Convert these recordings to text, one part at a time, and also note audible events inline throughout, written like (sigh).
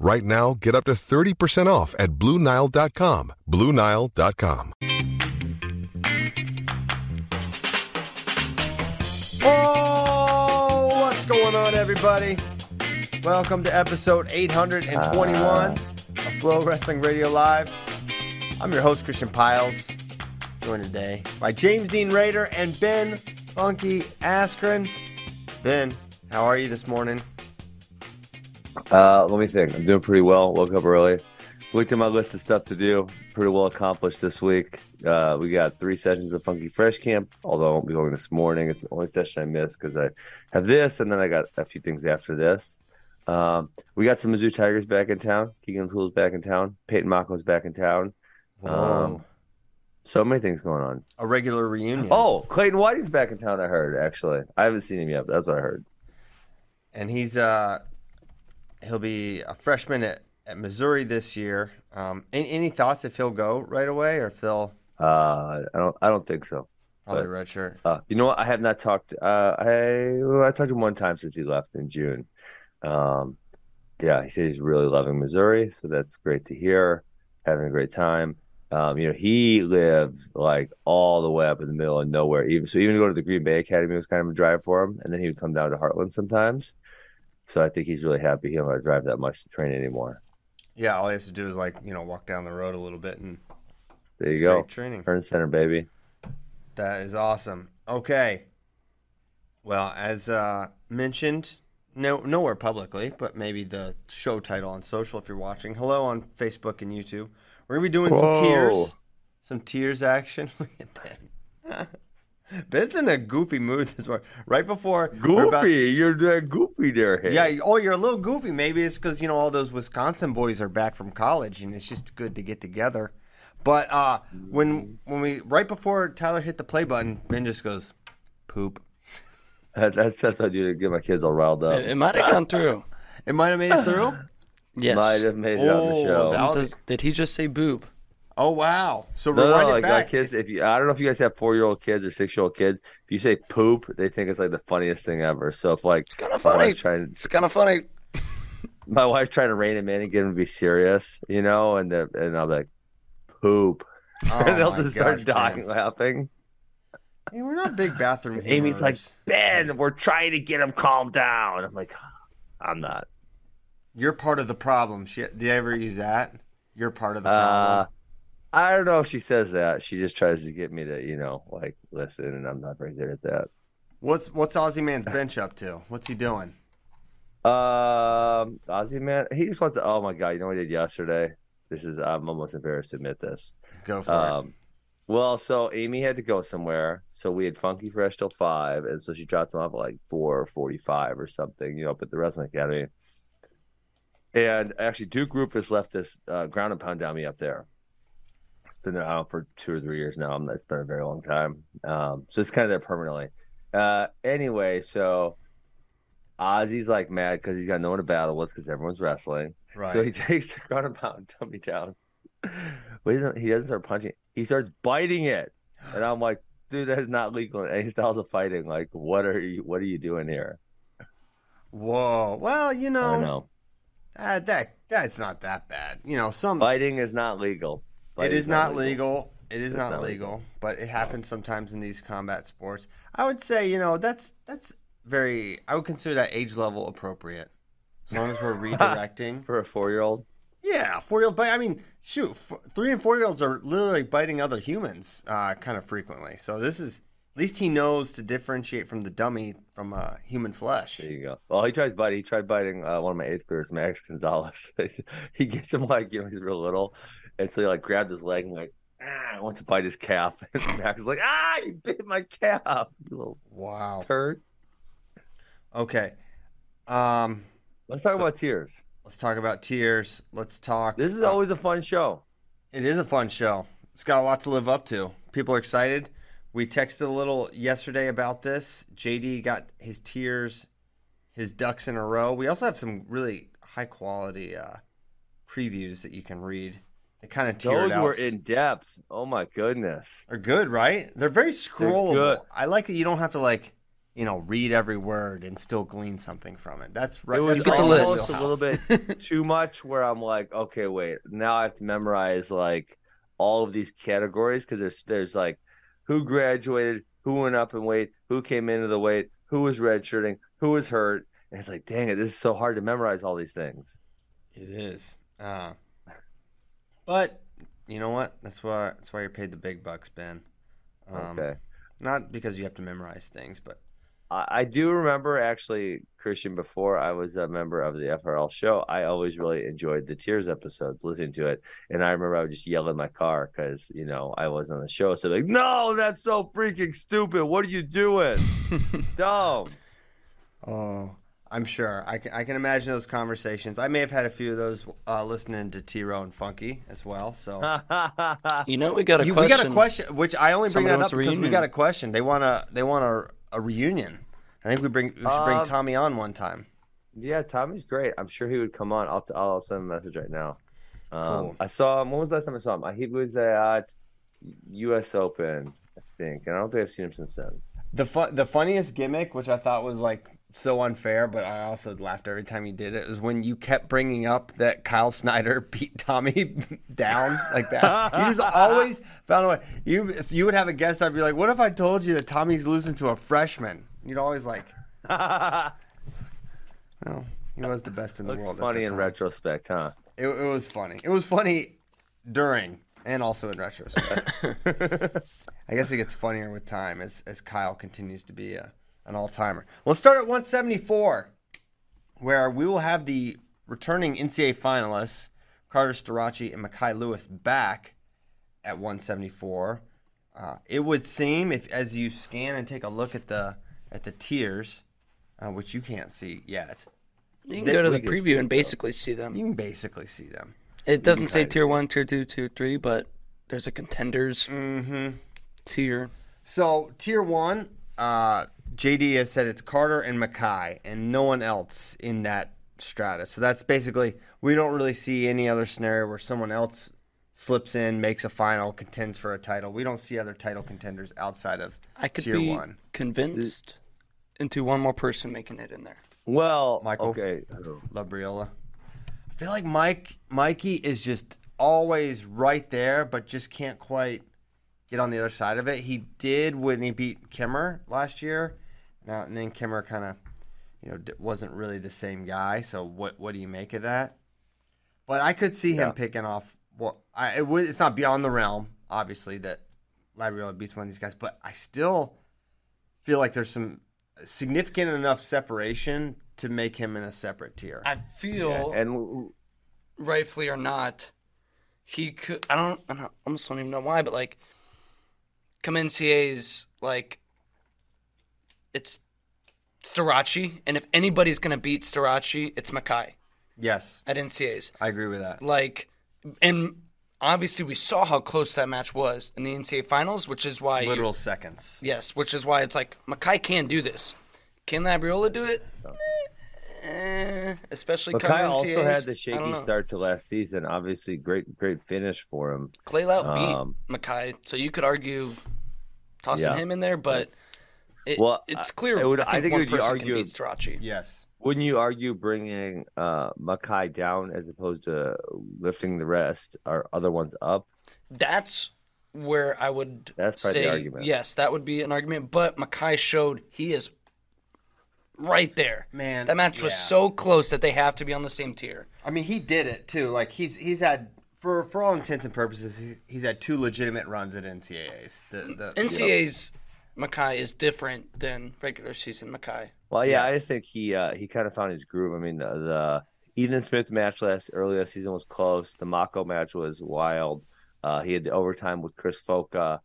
Right now, get up to 30% off at BlueNile.com. BlueNile.com. Oh, what's going on, everybody? Welcome to episode 821 ah. of FloWrestling Radio Live. I'm your host, Christian Pyles, joined today by James Dean Raider and Ben Funky Askren. Ben, how are you this morning? Uh, let me think. I'm doing pretty well. Woke up early. Looked at my list of stuff to do. Pretty well accomplished this week. Uh, we got three sessions of Funky Fresh Camp, although I won't be going this morning. It's the only session I missed because I have this, and then I got a few things after this. Um, we got some Mizzou Tigers back in town. Keegan Tools back in town. Peyton Mocco's back in town. Um, so many things going on. a regular reunion. Oh, Clayton Whiting's back in town. I heard actually. I haven't seen him yet, but that's what I heard. and he's uh he'll be a freshman at, at Missouri this year. Um, any, any thoughts if he'll go right away or if they'll Uh, I don't. I don't think so. probably But- redshirt? Uh, you know what? I have not talked. Uh, I well, I talked to him one time since he left in June. Um, yeah, he said he's really loving Missouri, so that's great to hear. Having a great time. Um, you know, he lived like all the way up in the middle of nowhere. Even so, even to go to the Green Bay Academy was kind of a drive for him, and then he would come down to Heartland sometimes. So I think he's really happy he don't have to drive that much to train anymore. Yeah, all he has to do is like you know walk down the road a little bit, and There you go, training. turn center, baby. That is awesome. Okay. Well, as uh, mentioned, no nowhere publicly, but maybe the show title on social if you're watching. Hello on Facebook and YouTube. We're gonna be doing some tears, some tears action. (laughs) Look at Ben. (laughs) (laughs) Ben's in a goofy mood this morning. Right before we're about- Goofy, you're that goofy there. Hey. yeah. Oh, you're a little goofy. Maybe it's because you know all those Wisconsin boys are back from college, and it's just good to get together. But uh, when when we right before Tyler hit the play button, Ben just goes, "Poop." (laughs) That's that's what I do to get my kids all riled up. It, it might have gone through. (laughs) It might have made it through. Yes. Might have made it on Oh, the show. that- says, did he just say boob? Oh wow! So No, rewind no, it like back. kids. If you, I don't know if you guys have four year old kids or six year old kids. If you say poop, they think it's like the funniest thing ever. So if like it's kinda funny. trying, It's kind of funny. (laughs) my wife's trying to rein him in and get him to be serious, you know, and the, and I'll be like, poop, (laughs) Oh, and they'll just gosh, start dying Ben. laughing. Hey, we're not big bathroom. (laughs) Amy's like. Ben, we're trying to get him calmed down. I'm like, I'm not. "You're part of the problem." She, do you ever use that? You're part of the Uh, problem. I don't know if she says that. She just tries to get me to, you know, like listen, and I'm not very good at that. What's what's Aussie Man's bench up to? What's he doing? Um, Ozzy man, he just wants to. Oh my god, you know what he did yesterday? This is I'm almost embarrassed to admit this. Go for it. Um, well, so Amy had to go somewhere, so we had Funky Fresh till five, and so she dropped him off at like four forty-five or something, you know, up at the Wrestling Academy. And actually, Duke Roufus left this uh, ground and pound dummy up there. Been there out for two or three years now. It's been a very long time. Um, so it's kind of there permanently. Uh, anyway, so Ozzy's like mad because he's got no one to battle with because everyone's wrestling. Right. So he takes the ground and pound dummy down. But he doesn't, he doesn't start punching. He starts biting it. And I'm like, dude that is not legal in any (laughs) styles of fighting. Like, what are you? What are you doing here? Whoa. Well, you know, know. Uh, that that's not that bad. You know, some biting is not legal. It is not legal. It is It's not legal, but it happens sometimes in these combat sports. I would say, you know, that's that's very. I would consider that age level appropriate, as long as we're (laughs) redirecting. for a four-year-old. Yeah, four year old bite. I mean, shoot, f- three and four year olds are literally biting other humans uh, kind of frequently. So this is at least he knows to differentiate from the dummy from uh, human flesh. There you go. Well, he tries biting. He tried biting uh, one of my eighth graders, Max Gonzalez. (laughs) he gets him like you know he's real little, and so he like grabbed his leg and like ah, I want to bite his calf. (laughs) And Max is like ah, you bit my calf, you little Wow. turd. Okay. Um, Let's talk about tears. let's talk about tears. Let's talk. This is uh, always a fun show. It is a fun show. It's got a lot to live up to. People are excited. We texted a little yesterday about this. JD got his tears, his ducks in a row. We also have some really high quality uh, previews that you can read. They kind of tiered Those out. were in depth. Oh my goodness. They're good, right? They're very scrollable. good. I like that you don't have to like, you know, read every word and still glean something from it. That's right. It was that's get the right in my list. almost a little bit (laughs) too much where I'm like, okay, wait, now I have to memorize like all of these categories because there's there's like who graduated, who went up in weight, who came into the weight, who was redshirting, who was hurt, and it's like, dang it, this is so hard to memorize all these things. It is. Uh, but you know what? That's why that's why you're paid the big bucks, Ben. Um, Okay. Not because you have to memorize things, but I, I do remember actually, Christian, before I was a member of the FRL show, I always really enjoyed the Tears episodes, listening to it. And I remember I would just yell in my car because, you know, I was on the show. So, like, no, that's so freaking stupid. What are you doing? (laughs) Dumb. oh, I'm sure I can. I can imagine those conversations. I may have had a few of those uh, listening to T Row and Funky as well. So (laughs) You know, we got a You- question. we got a question, which I only bring Somebody that up because we got a question. They want a they want a, a reunion. I think we bring we should bring Um, Tommy on one time. yeah, Tommy's great. I'm sure he would come on. I'll, I'll send him a message right now. Um, Cool. I saw him. When was the last time I saw him? He was at U.S. Open, I think. And I don't think I've seen him since then. The fun, the funniest gimmick, which I thought was like so unfair, but I also laughed every time you did it, was when you kept bringing up that Kyle Snyder (laughs) beat Tommy (laughs) down like that. You just always found a way. You you would have a guest. I'd be like, "What if I told you that Tommy's losing to a freshman?" You'd always like, (laughs) "No, he was the best in the Looks world." at funny in time. retrospect, huh? It, it was funny. It was funny during and also in retrospect. I guess it gets funnier with time as, as Kyle continues to be a, an all timer. Let's start at 174, where we will have the returning NCAA finalists, Carter Starocci and Mekhi Lewis, back at 174. Uh, it would seem, if as you scan and take a look at the at the tiers, uh, which you can't see yet, You can go to the preview and basically see them. you can basically see them. It doesn't say tier one, tier two, tier three, but there's a contenders Mm-hmm. tier. So tier one, uh, JD has said it's Carter and Mekhi, and no one else in that strata. So that's basically we don't really see any other scenario where someone else slips in, makes a final, contends for a title. We don't see other title contenders outside of I could tier be one. convinced into one more person making it in there. Well, Michael? okay. Labriola. I feel like Mike Mikey is just always right there, but just can't quite get on the other side of it. He did when he beat Kimmer last year. Now and then Kimmer kind of, you know, wasn't really the same guy. So what what do you make of that? But I could see him picking off. Well, I, it would. It's not beyond the realm, obviously, that Labriola beats one of these guys. But I still feel like there's some significant enough separation to make him in a separate tier. I feel, And rightfully or not, he could. I don't. I don't, almost don't even know why, but like, come NCA's like, it's Starocci, and if anybody's gonna beat Starocci, it's Mekhi Yes, at NCA's. I agree with that. Like, and obviously we saw how close that match was in the NCAA finals, which is why Literal seconds. Yes, which is why it's like Mekhi can do this. Can Labriola do it? Eh, especially Mekhi coming also NCAAs. had the shaky start to last season. Obviously, great great finish for him. Clay Lautt Um, beat Mekhi, so you could argue tossing Yeah. him in there, but it, Well, it's clear. I would- I I think, think one it would be person can argued- beat Starocci. Yes. Wouldn't you argue bringing uh, Mekhi down as opposed to lifting the rest or other ones up? That's where I would That's probably the say argument. yes, that would be an argument. But Mekhi showed he is right there. Man, that match was so close that they have to be on the same tier. I mean, he did it too. Like he's he's had for for all intents and purposes, he's, he's had two legitimate runs at NCAA's. The, the NCA's Mekhi is different than regular season Mekhi. Well, yeah, I Yes. just think he uh, he kind of found his groove. I mean, the, the Ethan Smith match last early last season was close. The Mocco match was wild. Uh, he had the overtime with Chris Foca.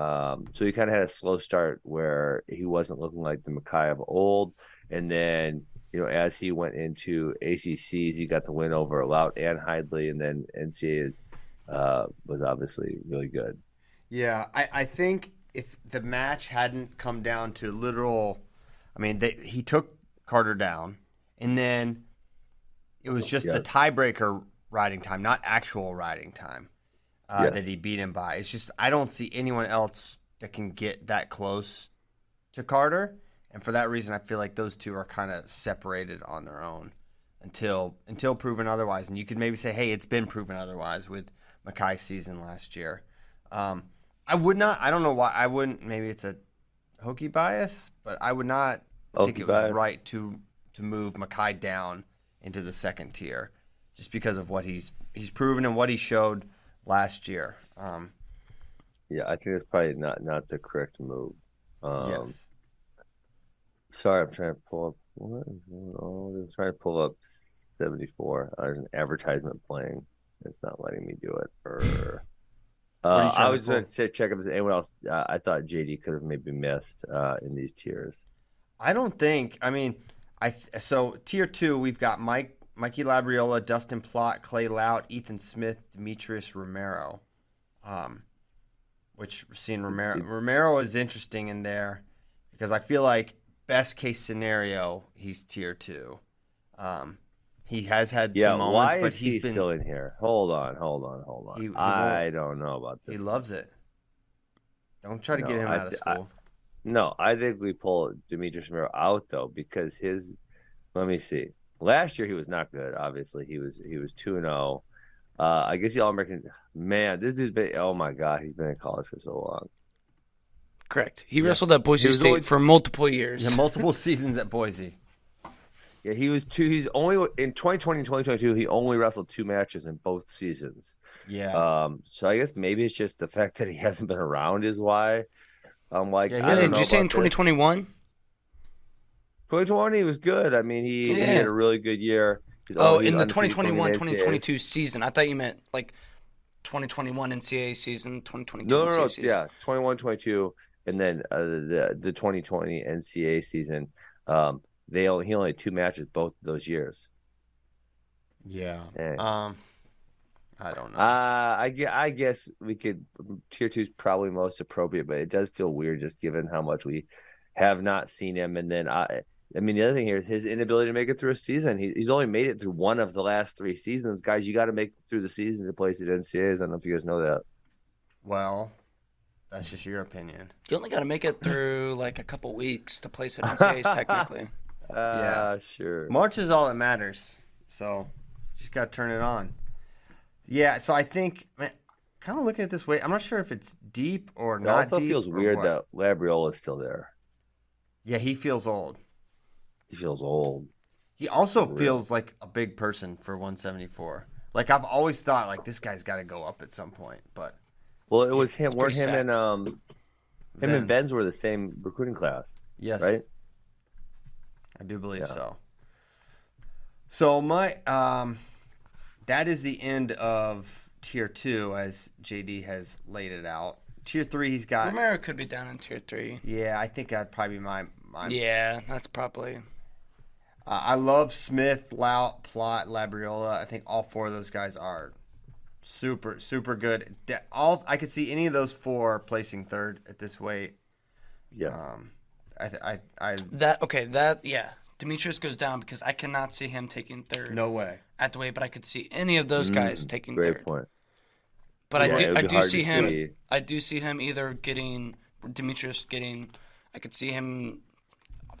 Um, so he kind of had a slow start where he wasn't looking like the Mekhi of old. And then, you know, as he went into ACCs, he got the win over Lautt and Hidlay. And then NCAA's uh, was obviously really good. Yeah, I, I think if the match hadn't come down to literal, I mean, they, he took Carter down, and then it was just the tiebreaker riding time, not actual riding time, uh, Yes. that he beat him by. It's just I don't see anyone else that can get that close to Carter, and for that reason, I feel like those two are kind of separated on their own until until proven otherwise. And you could maybe say, hey, it's been proven otherwise with Mekhi's season last year. Um, I would not. I don't know why. I wouldn't. Maybe it's a hokey bias, but I would not think Hokie it was right to to move Mekhi down into the second tier, just because of what he's he's proven and what he showed last year. Um, Yeah, I think it's probably not, not the correct move. Um, yes. Sorry, I'm trying to pull up. What is going on? I'm trying to pull up 74. Uh, there's an advertisement playing. It's not letting me do it. Or, (laughs) uh, I was going to check if there's anyone else. Uh, I thought JD could have maybe missed uh, in these tiers. I don't think. I mean, I th- so tier two we've got Mike, Mikey Labriola, Dustin Plott, Clay Lautt, Ethan Smith, Demetrius Romero. Um, which seeing Romero Romero is interesting in there because I feel like best case scenario he's tier two. Um, he has had Yeah, some moments, why but is he's he been still in here? Hold on, hold on, hold on. He- he I don't know about this. he loves it. Don't try to No, get him I out of th- I- school. No, I think we pull Demetrius Romero out though because his. Let me see. Last year he was not good. Obviously, he was he was two and zero. Uh, I guess the All American. Man, this dude's been. Oh my God, he's been in college for so long. Correct. He wrestled at Boise State only- for multiple years. Yeah, multiple (laughs) seasons at Boise. Yeah, he was two. He's only in 2020 and 2022. He only wrestled two matches in both seasons. Yeah. Um, so I guess maybe it's just the (laughs) fact that he hasn't been around is why. I'm like, Yeah, he I Yeah, don't did know you say in about this. 2021? 2020 was good. I mean, he, he had a really good year. He's Oh, in the 2021-2022 season. I thought you meant like 2021 NCAA season, 2022 No, no, no. season. Yeah, 21, 22, and then uh, the the 2020 NCAA season. Um, they only he only had two matches both of those years. yeah. Yeah. Um, I don't know. Uh, I, I guess we could tier two is probably most appropriate, but it does feel weird just given how much we have not seen him. And then I, I mean, the other thing here is his inability to make it through a season. He, he's only made it through one of the last three seasons, guys. You got to make it through the season to place at NCAAs. I don't know if you guys know that. well, that's just your opinion. You only got to make it (laughs) through like a couple weeks to place at NCAAs (laughs) technically. Uh, sure. March is all that matters. So just got to turn it on. Yeah. So I think, man, kind of looking at this way, I'm not sure if it's deep or It not also feels weird what. that Labriola is still there. Yeah, he feels old. He feels old. He also real. feels like a big person for 174. Like I've always thought, like this guy's got to go up at some point. But Well, it was (laughs) him. Weren't pretty him and um, him and Vince. Benz were the same recruiting class, yes, right? I do believe Yeah. so. So my um, that is the end of tier two as JD has laid it out. Tier three, he's got. Romero could be down in tier three. Yeah, I think that'd probably be my. my Yeah, that's probably. Uh, I love Smith, Lautt, Plott, Labriola. I think all four of those guys are super, super good. De- All I could see any of those four placing third at this weight. Yeah. Um, I, th- I, I, That okay? That yeah. Demetrius goes down because I cannot see him taking third no way. at the weight, but I could see any of those guys taking Mm, Great third. point. But Yeah, I do I do see him see. I do see him either getting Demetrius getting. I could see him,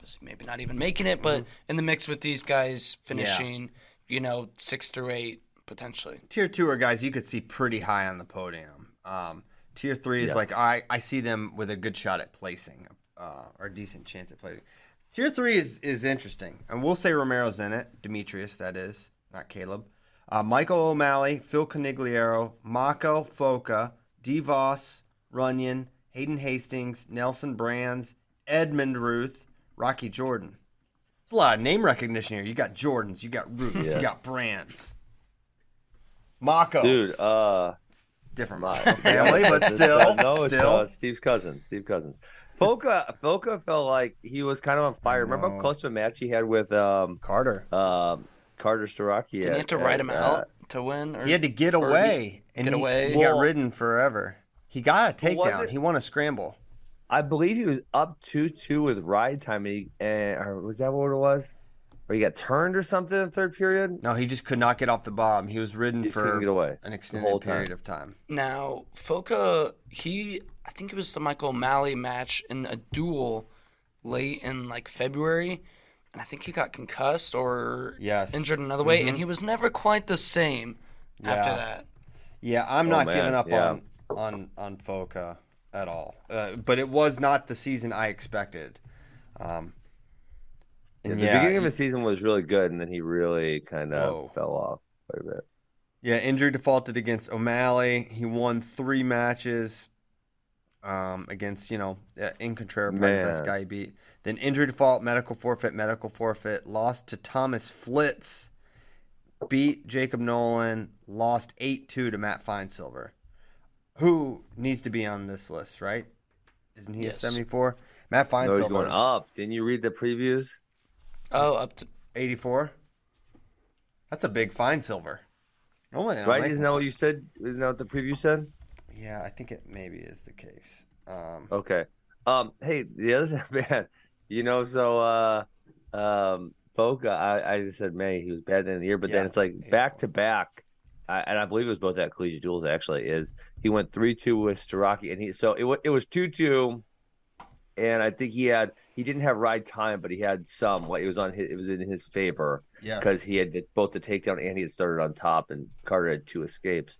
obviously maybe not even making it, but in the mix with these guys finishing, you know, six through eight potentially. Tier two are guys you could see pretty high on the podium. Um, tier three is like I, I see them with a good shot at placing uh, or a decent chance at placing. Tier three is, is interesting, and we'll say Romero's in it. Demetrius, that is, not Caleb. Uh, Michael O'Malley, Phil Conigliaro, Mocco Foca, Devos, Runyon, Hayden Hastings, Nelson Brands, Edmund Ruth, Rocky Jordan. There's a lot of name recognition here. You got Jordans, you got Ruth, you got Brands. Mocco, Dude, uh, different Mocco family, but still, no, it's still. uh, Steve's cousin. Steve Cousins. Foca, Foca felt like he was kind of on fire. Remember how close to a match he had with um, Carter. um, Carter Starocci? Didn't you have to at- write at, him uh, out to win? Or, He had to get or he- away, and get he, away? he got Well- ridden forever. He got a takedown. He won a scramble. I believe he was up two two with ride time, and, he, and or was that what it was? Or he got turned or something in the third period? No, he just could not get off the bomb. He was ridden He for get away an extended whole time. period of time. Now, Foca, he, I think it was the Michael O'Malley match in a duel late in like February, and I think he got concussed or Yes. injured another way, and mm-hmm. he was never quite the same after that. Yeah, I'm Oh, not man, giving up yeah. on on on Foca at all. Uh, but it was not the season I expected. Um, Yeah, the yeah, beginning of the season was really good, and then he really kind of fell off quite a bit. Yeah, injury defaulted against O'Malley. He won three matches um, against, you know, uh, in Contreras, probably the best guy he beat. Then injury default, medical forfeit, medical forfeit. Lost to Thomas Flitz. Beat Jacob Nolan. Lost 8 2 to Matt Finesilver, who needs to be on this list, right? Isn't he Yes. a 74? Matt No, he's going up. Didn't you read the previews? Oh, up to 84. That's a big Finesilver. Normally, they Right? Isn't that what you said? Isn't that what the preview said? Yeah, I think it maybe is the case. Um, Okay. Um. Hey, the other thing, (laughs) man. You know, so uh, um, Boca. I, I just said May. He was bad at the the year, but Yeah, then it's like back to back. I- And I believe it was both at collegiate duels. Actually, is he went three two with Starocci, and he so it it was two two, and I think he had he didn't have ride time, but he had some. Like it was on his, it was in his favor yes. because he had both the takedown and he had started on top, and Carter had two escapes.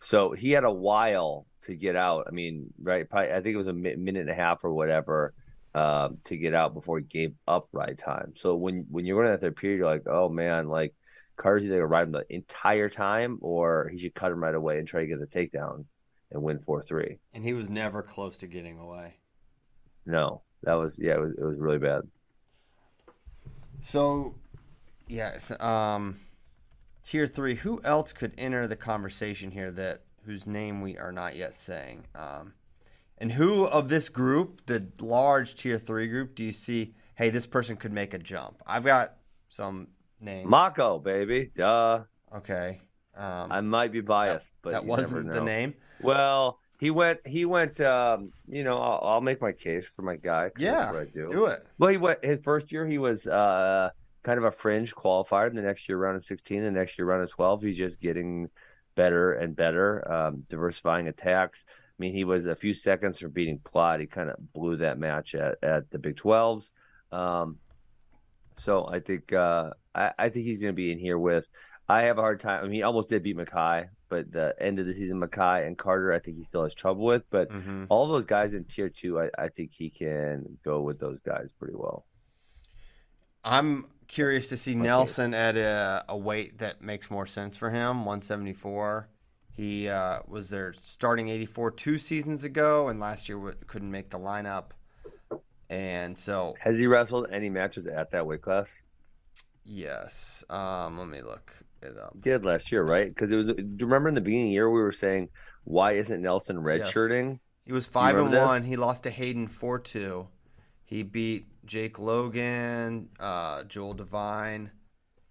So he had a while to get out. I mean, right? Probably, I think it was a mi- minute and a half or whatever um, to get out before he gave up ride time. So when when you're running that third period, you're like, oh man, like Carter's either gonna ride him the entire time or he should cut him right away and try to get the takedown and win four three. and he was never close to getting away. No, that was yeah, it was it was really bad. So, yes, um, tier three. Who else could enter the conversation here that whose name we are not yet saying? Um, and who of this group, the large tier three group, do you see? Hey, this person could make a jump. I've got some names. Mocco, baby, duh. Okay. Um, I might be biased, but that wasn't the name. Well, he went. He went. Um, you know, I'll, I'll make my case for my guy. Yeah, I do. do it. Well, he went. His first year, he was uh, kind of a fringe qualifier. And the next year, round of sixteen. The next year, round of twelve. He's just getting better and better, um, diversifying attacks. I mean, he was a few seconds from beating Plott. He kind of blew that match at, at the Big Twelves. Um, so I think uh, I, I think he's going to be in here with. I have a hard time. I mean, he almost did beat Mekhi, but the end of the season, Mekhi and Carter, I think he still has trouble with. But Mhm. all those guys in tier two, I, I think he can go with those guys pretty well. I'm curious to see Nelson at a, a weight that makes more sense for him, 174. He uh, was there starting 84 two seasons ago, and last year w- couldn't make the lineup. And so, Has he wrestled any matches at that weight class? yes, um, let me look it up. He did last year, right? Because it was. Do you remember in the beginning of the year we were saying why isn't Nelson redshirting? He was five and remember this? one. He lost to Hayden four two. He beat Jake Logan, uh, Joel Devine.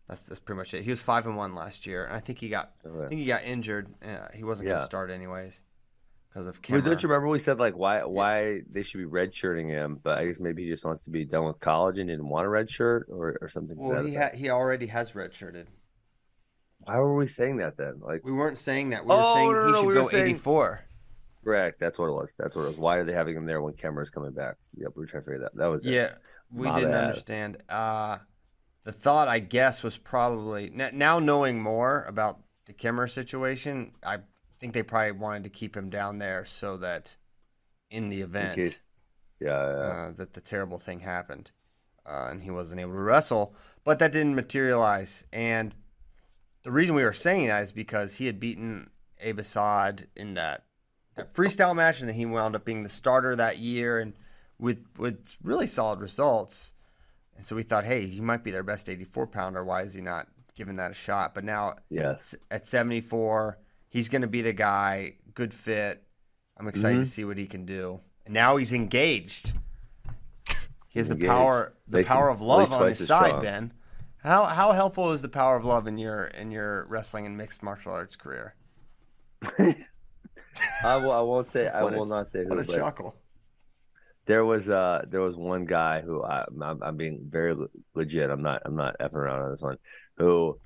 That's that's pretty much it. He was five and one last year, and I think he got I think he got injured. Uh, he wasn't going to start anyways because of But don't you remember we said like why why they should be redshirting him? But I guess maybe he just wants to be done with college and didn't want a red shirt or, or something. well, he ha- he already has redshirted. Why were we saying that then? Like We weren't saying that. We were Oh, saying no, he no, should we go saying- 84. Correct. That's what it was. That's what it was. Why are they having him there when Kemmer's coming back? Yep, we are trying to figure that. That was it. Yeah, we My didn't bad. understand. Uh, the thought, I guess, was probably now knowing more about the Kimmer situation. I think they probably wanted to keep him down there so that in the In event case. Yeah. yeah. uh, that the terrible thing happened uh, and he wasn't able to wrestle, but that didn't materialize. And the reason we were saying that is because he had beaten Abe Assad in that that freestyle match, and then he wound up being the starter that year, and with with really solid results. And so we thought, hey, he might be their best 84 pounder. Why is he not giving that a shot? But now yes. at 74, he's going to be the guy. Good fit. I'm excited Mm-hmm. to see what he can do. And now he's engaged. He has the power, the Makes power of love on his side. strong. Ben, how how helpful is the power of love in your in your wrestling and mixed martial arts career? (laughs) I will. I won't say. I a- will not say who. What a chuckle! there was uh there was one guy who I, I'm, I'm being very legit. I'm not. I'm not effing around on this one. Who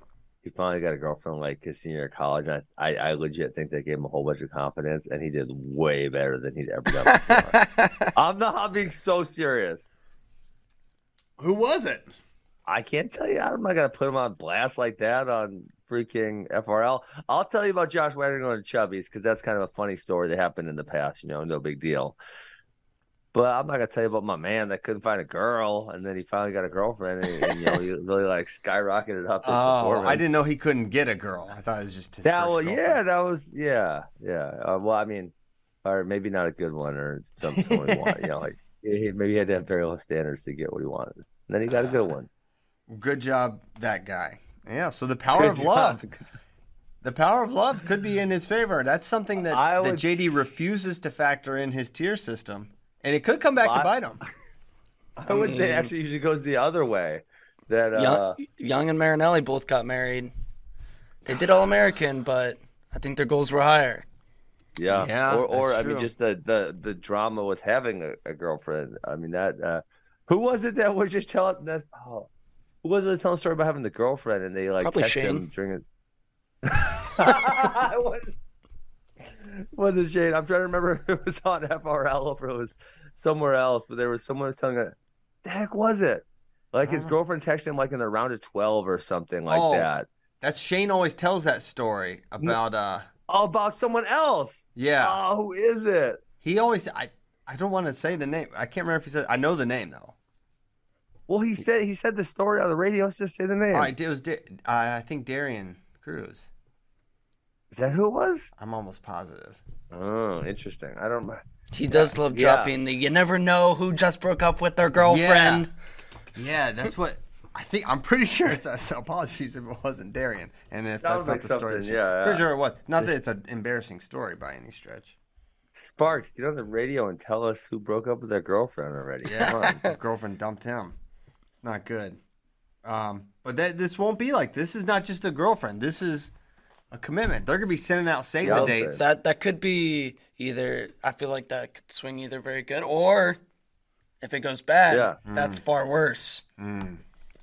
he finally got a girlfriend like his senior year of college. And I, I I legit think that gave him a whole bunch of confidence, and he did way better than he'd ever done. Before. (laughs) I'm not. I'm being so serious. Who was it? I can't tell you. I'm not gonna put him on blast like that on freaking FRL. I'll tell you about Josh Wagner going to Chubby's because that's kind of a funny story that happened in the past. You know, no big deal. But I'm not gonna tell you about my man that couldn't find a girl, and then he finally got a girlfriend, and, and, you know, he really like skyrocketed up. Oh. I didn't know he couldn't get a girl. I thought it was just his That well, yeah, that was yeah, yeah. Uh, well, I mean, or maybe not a good one, or something he wanted. You know, like he, maybe he had to have very low standards to get what he wanted. And then he got a good one. (sighs) Good job, that guy. Yeah. So the power Good of job. love. (laughs) The power of love could be in his favor. That's something that, I that JD refuses to factor in his tier system, and it could come back to bite him. (laughs) I would say mean- actually usually goes the other way. That uh, Young, Young and Marinelli both got married. They did All American, but I think their goals were higher. yeah, Yeah, or or that's I mean just the the the drama with having a, a girlfriend. I mean that uh, who was it that was just telling that? Oh, who was it that telling a story about having the girlfriend and they like Probably text Shane. him during it? was, (laughs) was it Shane? I'm trying to remember if it was on FRL or if it was somewhere else, but there was someone was telling it. The heck was it? Like his Uh. girlfriend texted him like in the round of twelve or something like Oh. that. That's Shane always tells that story about uh Oh, about someone else. yeah. Oh, who is it? He always I I don't want to say the name. I can't remember if he said I know the name though. Well, he said he said the story on the radio. Let's just say the name. All right, it was uh, I think Darian Cruz. Is that who it was? I'm almost positive. Oh, interesting. I don't. He does love Yeah. dropping the "you never know who just broke up with their girlfriend." Yeah, that's what I think. I'm pretty sure it's. Uh, so (laughs) apologies if it wasn't Darian, and if Sounds that's not the story. something, that- yeah, pretty sure it was. Not that it's an embarrassing story by any stretch. Sparks, get on the radio and tell us who broke up with their girlfriend already. Come Yeah, on. (laughs) girlfriend dumped him. It's not good. Um, but that this won't be like this. Is not just a girlfriend. This is a commitment. They're gonna be sending out save Yeah, the I'll dates. That that could be either. I feel like that could swing either very good, or if it goes bad, Yeah. that's far worse. Mm.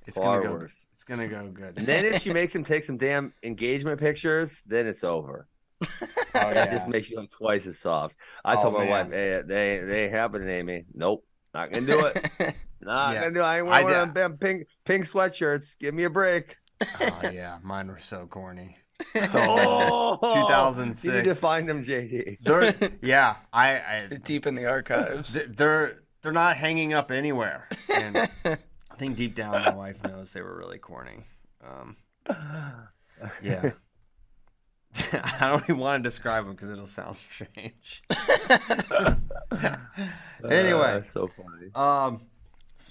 it's Far gonna go. worse. It's gonna go good. And then if she makes him take some damn engagement pictures, then it's over. (laughs) oh, That yeah. just makes you look twice as soft. I Oh, told my man. wife, hey, they ain't- they ain't happening, Amy. Nope, not gonna do it. (laughs) Not Yeah. gonna do. it. I ain't I wearing did- them pink pink sweatshirts. Give me a break. oh yeah, mine were so corny. Oh, 2006. You need to find them, JD. They're yeah, I, I Deep in the archives. they're they're not hanging up anywhere. And I think deep down my wife knows they were really corny. Um, yeah. (laughs) I don't even want to describe them because it'll sound strange. (laughs) anyway, Uh, so funny. um,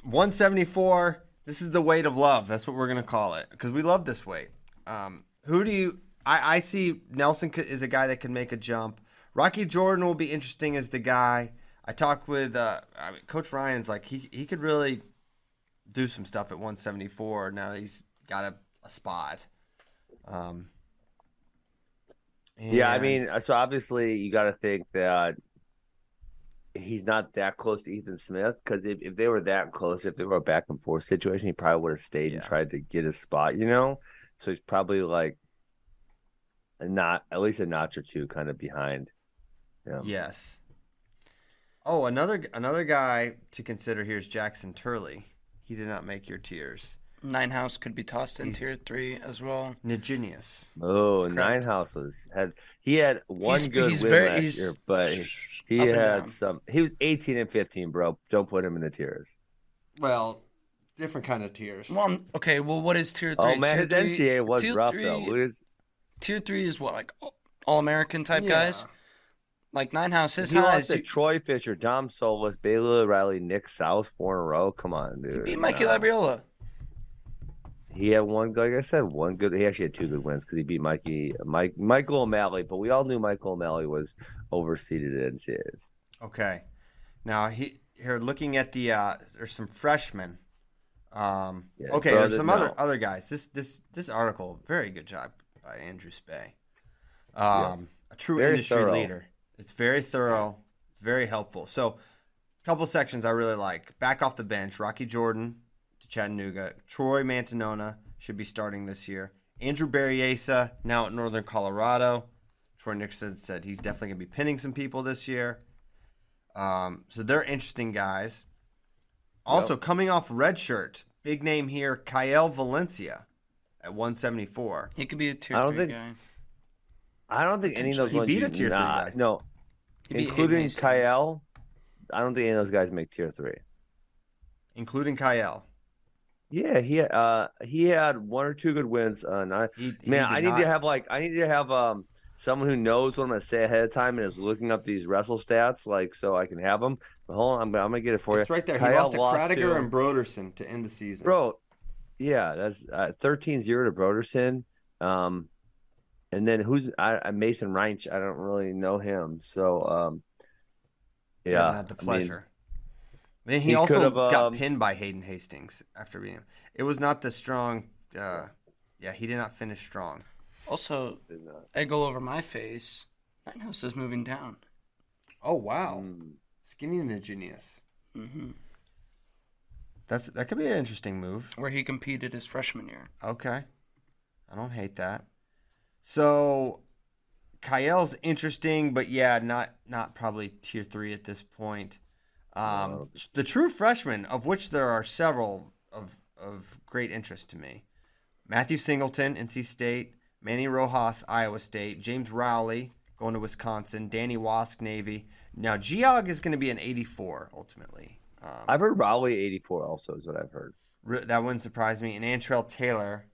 174. This is the weight of love. That's what we're gonna call it because we love this weight. Um, who do you? I, I see Nelson is a guy that can make a jump. Rocky Jordan will be interesting as the guy. I talked with uh, I mean, Coach Ryan's like he he could really do some stuff at 174 now that he's got a, a spot. Um, Yeah, I mean, uh, so obviously you got to think that he's not that close to Ethan Smith because if, if they were that close, if they were a back and forth situation, he probably would have stayed and tried to get his spot, you know? So he's probably like a not at least a notch or two kind of behind Yeah. Yes. Oh, another another guy to consider here is Jackson Turley. He did not make your tiers. Nine House could be tossed in mm. tier three as well. Niginius. Oh, Correct. Nine House was had he had one He's- good he's win very- last he's year, but he, he had down. some. He was 18 and 15, bro. Don't put him in the tiers. Well, different kind of tiers. Well, okay. Well, what is tier oh, three? Oh man, tier his three, NCAA was rough three, though. Look at his- Tier three is what like all American type Yeah. guys. Like Nine House, his he highs. lost to Troy Fisher, Dom Solis, Baylor Riley, Nick South, four in a row. Come on, dude. beat Mikey Nah. Labriola. He had one, like I said, one good. He actually had two good wins because he beat Mikey, Mike, Michael O'Malley. But we all knew Michael O'Malley was overseeded at NCAAs. Okay. Now he here looking at the uh there's some freshmen. Um Yeah, okay, bro, there's that- some no. other other guys. This this this article, very good job by Andrew Spey. Um Yes. a true Very industry thorough. leader. It's very thorough. It's very helpful. So a couple sections I really like. Back off the bench, Rocky Jordan to Chattanooga. Troy Mantanona should be starting this year. Andrew Berryesa, now at Northern Colorado. Troy Nixon said he's definitely going to be pinning some people this year. Um, so they're interesting guys. Also, coming off red shirt, big name here, Kyle Valencia at 174. He could be a tier I don't three think- guy. I don't think any of those He ones beat a tier three guy. No, He including Hastings. Kyle. I don't think any of those guys make tier three. including Kyle. Yeah, he uh he had one or two good wins. Uh, not, He, he man, I need not- to have like I need to have um someone who knows what I'm gonna say ahead of time and is looking up these wrestle stats like so I can have them. But hold on, I'm, I'm gonna get it for It's you. right there. He Kyle lost to Kradiger and Broderson to end the season. bro. Yeah, that's uh, 13-0 to Broderson. Um, and then who's I, I Mason Reinch? I don't really know him, so um, I yeah, haven't had the I mean, pleasure. then he, he also could've, got um, pinned by Hayden Hastings after beating him. It was not the strong. Uh, yeah, he did not finish strong. Also, egg all over my face. Nine House is moving down. Oh wow, mm, skinny and ingenious. hmm That's that could be an interesting move. Where he competed his freshman year. Okay. I don't hate that. So Kyle's interesting, but yeah, not not probably tier three at this point. Um, No. the true freshmen, of which there are several of of great interest to me. Matthew Singleton, NC State, Manny Rojas, Iowa State, James Rowley going to Wisconsin, Danny Wask, Navy. Now Geog is going to be an 84 ultimately. Um, I've heard Raleigh 84 also is what I've heard. Re- that wouldn't surprise me. And Antrell Taylor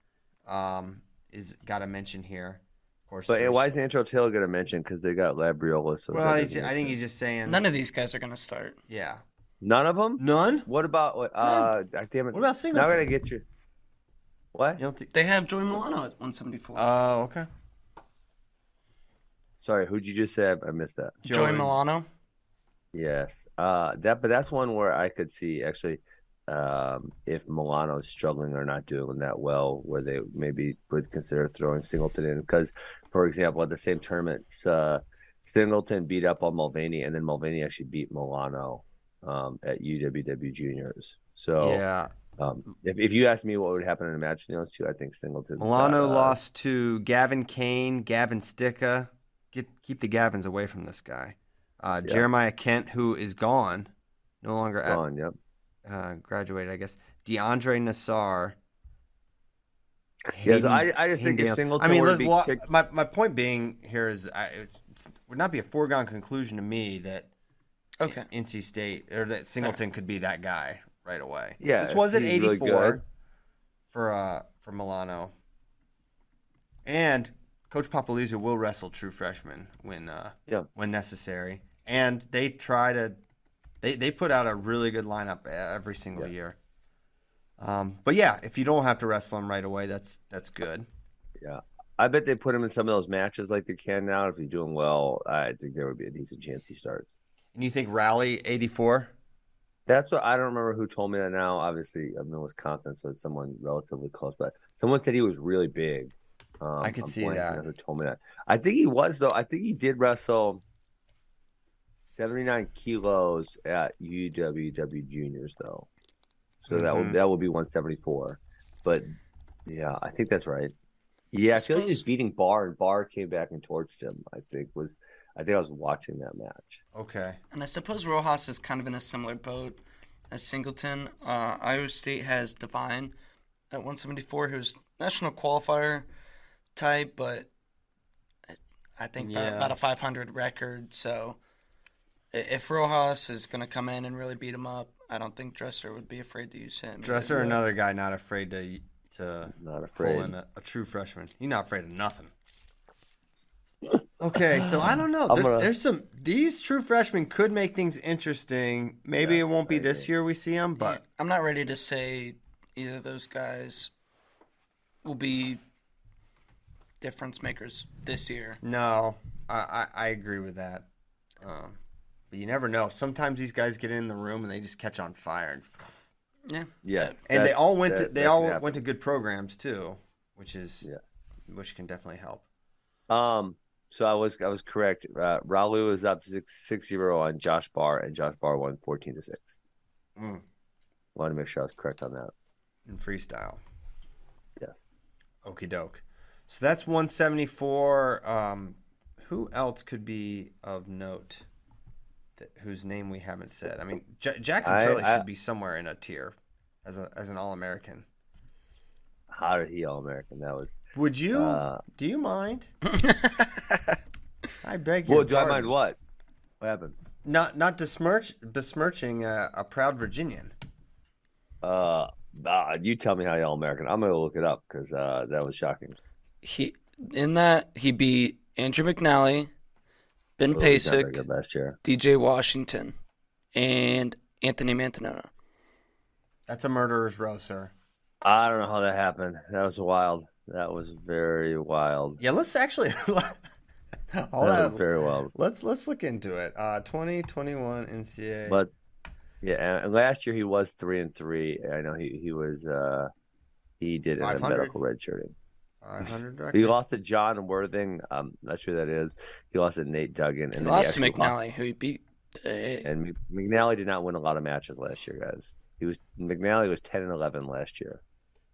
um, is got to mention here. Of course, But why is Antrell Taylor going to mention? Because they got Labriola. So well, he's doesn't I think he's just saying. None of these guys are going to start. yeah. none of them. None. What about what? Uh, damn it. What about Now I Singleton? gotta get you. What? You don't think? They have Joey Milano at 174. Oh, okay. Sorry, who'd you just say? I, I missed that. Joey Joey. Milano. Yes. Uh, that, but that's one where I could see actually, um, if Milano's struggling or not doing that well, where they maybe would consider throwing Singleton in. Because, for example, at the same tournament, uh, Singleton beat up on Mulvaney, and then Mulvaney actually beat Milano um, at UWW Juniors. So, Yeah. um, if, if you ask me what would happen in a match between those two, I think Singleton. Milano lost to Gavin Kane, Gavin Stika. Get keep the Gavins away from this guy. Uh, Yeah. Jeremiah Kent, who is gone, no longer at Gone, yep. uh, graduated, I guess. DeAndre Nassar. Yeah, so I- I just think if Daniels. Singleton I mean, were let's- be well, kicked- my my point being here is, I, it's, it's would not be a foregone conclusion to me that Okay. NC State or that Singleton could be that guy right away. Yeah, this was at he's really 84 for uh for Milano, and Coach Popolizio will wrestle true freshmen when uh Yeah. when necessary, and they try to they they put out a really good lineup every single Yeah. year. Um, but yeah, if you don't have to wrestle them right away, that's that's good. Yeah. I bet they put him in some of those matches like they can now. If he's doing well, I think there would be a decent chance he starts. And you think Rally eighty four? That's what I don't remember who told me that now. Obviously, I'm in Wisconsin, so it's someone relatively close. But someone said he was really big. Um, I could I'm see that. Who told me that? I think he was though. I think he did wrestle 79 kilos at UWW Juniors though. So that Mhm. would that would be 174. But yeah, I think that's right. Yeah, I, I feel like he's beating Barr, and Barr came back and torched him. I think was I think I was watching that match. Okay. And I suppose Rojas is kind of in a similar boat as Singleton. Uh, Iowa State has Devine at 174, who's national qualifier type, but I think about- Yeah. about a 500 record. So i- if Rojas is going to come in and really beat him up, I don't think Dresser would be afraid to use him. Dresser, another guy not afraid to to Not pull in a, a true freshman. He's not afraid of nothing. (laughs) Okay, so I don't know. There- gonna- There's some these true freshmen could make things interesting. Maybe Yeah, it won't be I this year we see them, but I'm not ready to say either of those guys will be difference makers this year. no, I I, I agree with that. Um, but you never know. Sometimes these guys get in the room and they just catch on fire, and, Yeah. Yes, and they all went to they all can happen. went to good programs too, which is Yeah. which can definitely help. Um, so I was I was correct. Uh, Ralu is up six six zero on Josh Barr, and Josh Barr won fourteen to six. Mm. Wanted to make sure I was correct on that. In freestyle. Yes. Okie doke. So that's 174. Um, who else could be of note that, whose name we haven't said? I mean, J- Jackson I- Turley I- should be somewhere in a tier as a as an All American. How did he All American? That was. Would you? Uh, do you mind? (laughs) I beg your Well, do I mind what? What happened? Not not besmirch besmirching a, a proud Virginian. Uh, uh, you tell me how you All American. I'm gonna look it up because uh, that was shocking. He in that he beat Andrew McNally, Ben Well, he's Pasick, last year. DJ Washington, and Anthony Mantanona. That's a murderer's row, sir. I don't know how that happened. That was wild. That was very wild. Yeah, let's actually. (laughs) Hold That on. was very wild. Let's let's look into it. Uh, 2021 NCAA. But yeah, and last year he was three and three. I know he he was uh he did a 500. medical redshirting. 500 record. He lost to John Worthing. I'm not sure who that is. He lost to Nate Duggan. He And then lost to actually McNally, who he beat. today. And McNally did not win a lot of matches last year, guys. He was McNally was ten and eleven last year.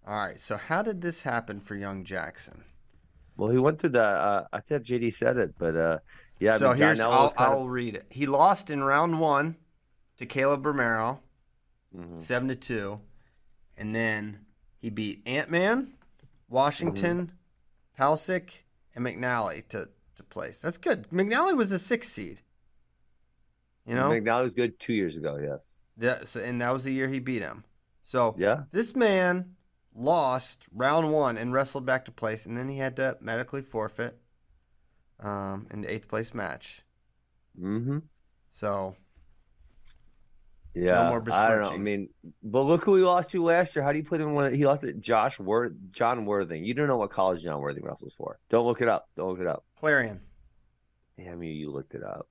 All right. So how did this happen for young Jackson? Well, he went through the. Uh, I think JD said it, but uh, yeah. I so mean, here's Darnell I'll, was kind of- read it. He lost in round one to Caleb Romero, Mhm. seven to two, and then he beat Ant Man, Washington, Mm-hmm. Palsick, and McNally to to place. That's good. McNally was a six seed. You know, McNally was good two years ago. Yes. That- so, and that was the year he beat him. So Yeah. this man lost round one and wrestled back to place, and then he had to medically forfeit um, in the eighth place match. Mm-hmm. So Yeah, no more I don't know. I mean, but look who he lost to last year. How do you put him when he lost to Josh Worth, John Worthing? You don't know what college John Worthing wrestles for. Don't look it up. Don't look it up. Clarion. Damn you, you looked it up.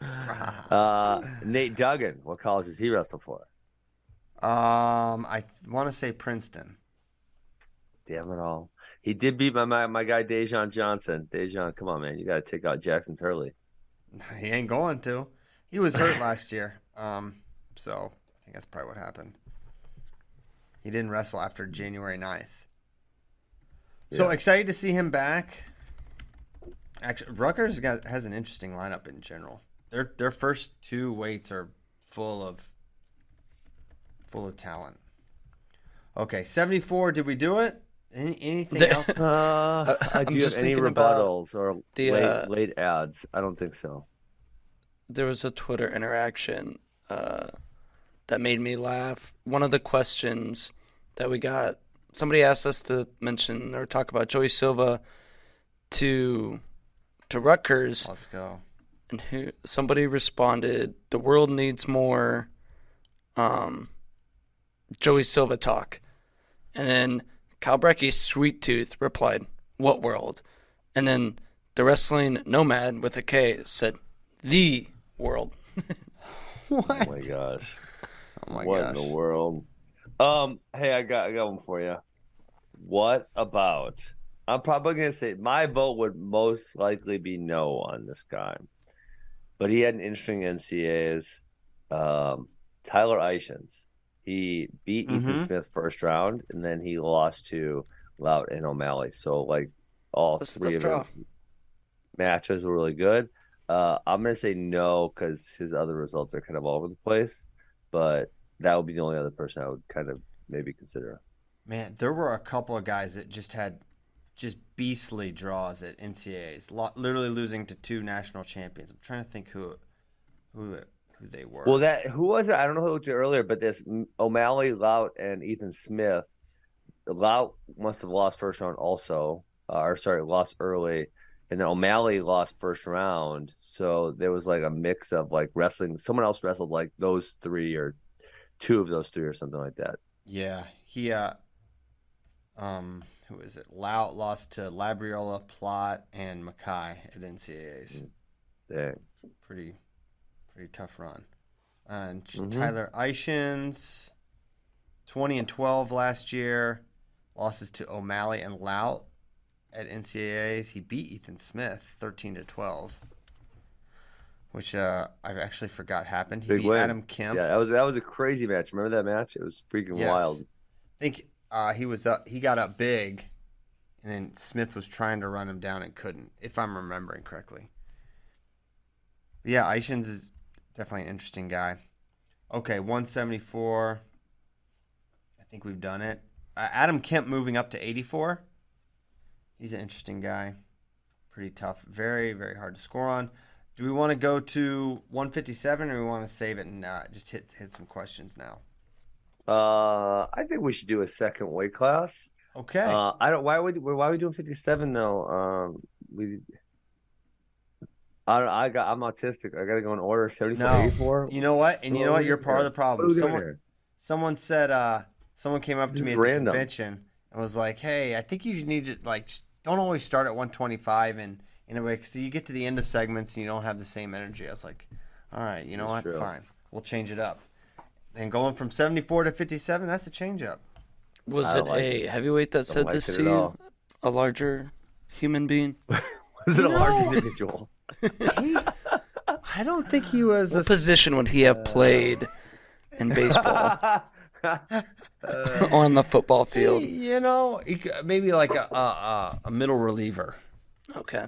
(laughs) uh, Nate Duggan. What college does he wrestle for? Um, I want to say Princeton. Damn it all. He did beat my my, my guy Dejan Johnson. Dejan, come on, man. You got to take out Jackson Turley. He ain't going to. He was hurt last year. Um, so I think that's probably what happened. He didn't wrestle after January 9th. So Yeah. excited to see him back. Actually, Rutgers got, has an interesting lineup in general. Their their first two weights are full of full of talent. Okay, 74. Did we do it? Any, anything (laughs) else? Uh, (laughs) I'm do you have any rebuttals or the, late, uh, late ads? I don't think so. There was a Twitter interaction uh, that made me laugh. One of the questions that we got, somebody asked us to mention or talk about Joey Silva to to Rutgers, Let's go. and who somebody responded, "The world needs more um, Joey Silva talk," and then Kyle Brecky's Sweet Tooth replied, "What world?" And then the wrestling nomad with a K said, "The world." (laughs) What? Oh my gosh. Oh my what gosh. in the world? Um, hey, I got I got one for you. What about? I'm probably gonna say my vote would most likely be no on this guy, but he had an interesting NCAs. Um, Tyler Eichens. He beat Ethan Mhm. Smith first round, and then he lost to Lautt and O'Malley. So like all That's three of draw. his. matches were really good. Uh, I'm gonna say no because his other results are kind of all over the place, but that would be the only other person I would kind of maybe consider. Man, there were a couple of guys that just had just beastly draws at NCAAs, literally losing to two national champions. I'm trying to think who who who they were. Well, that who was it? I don't know who it earlier, but this O'Malley, Lautt, and Ethan Smith. Lautt must have lost first round also, uh, or sorry, lost early, and then O'Malley lost first round. So there was like a mix of like wrestling. Someone else wrestled like those three or two of those three or something like that. Yeah, he uh, um, who is it? Lautt lost to Labriola, Plott, and Mekhi at NCAAs. Dang. Pretty, pretty tough run. And Mhm. Tyler Eichens, twenty and twelve last year, losses to O'Malley and Lautt at NCAAs. He beat Ethan Smith thirteen to twelve, which uh, I actually forgot happened. He Big beat win. Adam Kemp. Yeah, that was that was a crazy match. Remember that match? It was freaking Yes. wild. I think uh, he was up. He got up big, and then Smith was trying to run him down and couldn't, if I'm remembering correctly. But yeah, Eichens is definitely an interesting guy. Okay, 174. I think we've done it. Uh, Adam Kemp moving up to 84. He's an interesting guy. Pretty tough. Very, very hard to score on. Do we want to go to 157 or we want to save it and uh, just hit hit some questions now? Uh, I think we should do a second weight class. Okay. Uh, I don't. Why would why are we doing fifty seven though? Um, we. I I got I'm autistic. I gotta go in order seventy four, No. eighty four. You know what? And you know what? You're part of the problem. Someone, someone said, uh, someone came up to me at the random. convention and was like, "Hey, I think you should need to like just don't always start at 125 and in a way because you get to the end of segments and you don't have the same energy." I was like, "All right, you know That's what? true. Fine, we'll change it up." And going from 74 to 57, that's a change up. Was it like a it. heavyweight that Don't said like this to you? all. A larger human being? (laughs) Was it a large individual? I don't think he was a What position would he have played in baseball or (laughs) on the football field? You know, maybe like a a, a, a middle reliever. Okay.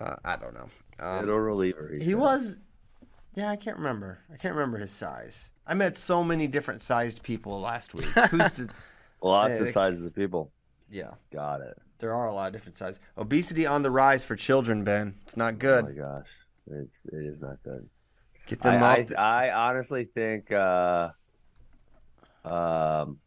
Uh, I don't know. Um, Middle reliever. He was. Yeah, I can't remember. I can't remember his size. I met so many different sized people last week. (laughs) Who's to, lots Hey, of they- sizes of people. yeah, Got it. there are a lot of different sizes. Obesity on the rise for children, Ben. It's not Oh good. my gosh, it's it is not good. Get I, them I, off. the- I honestly think, uh, um,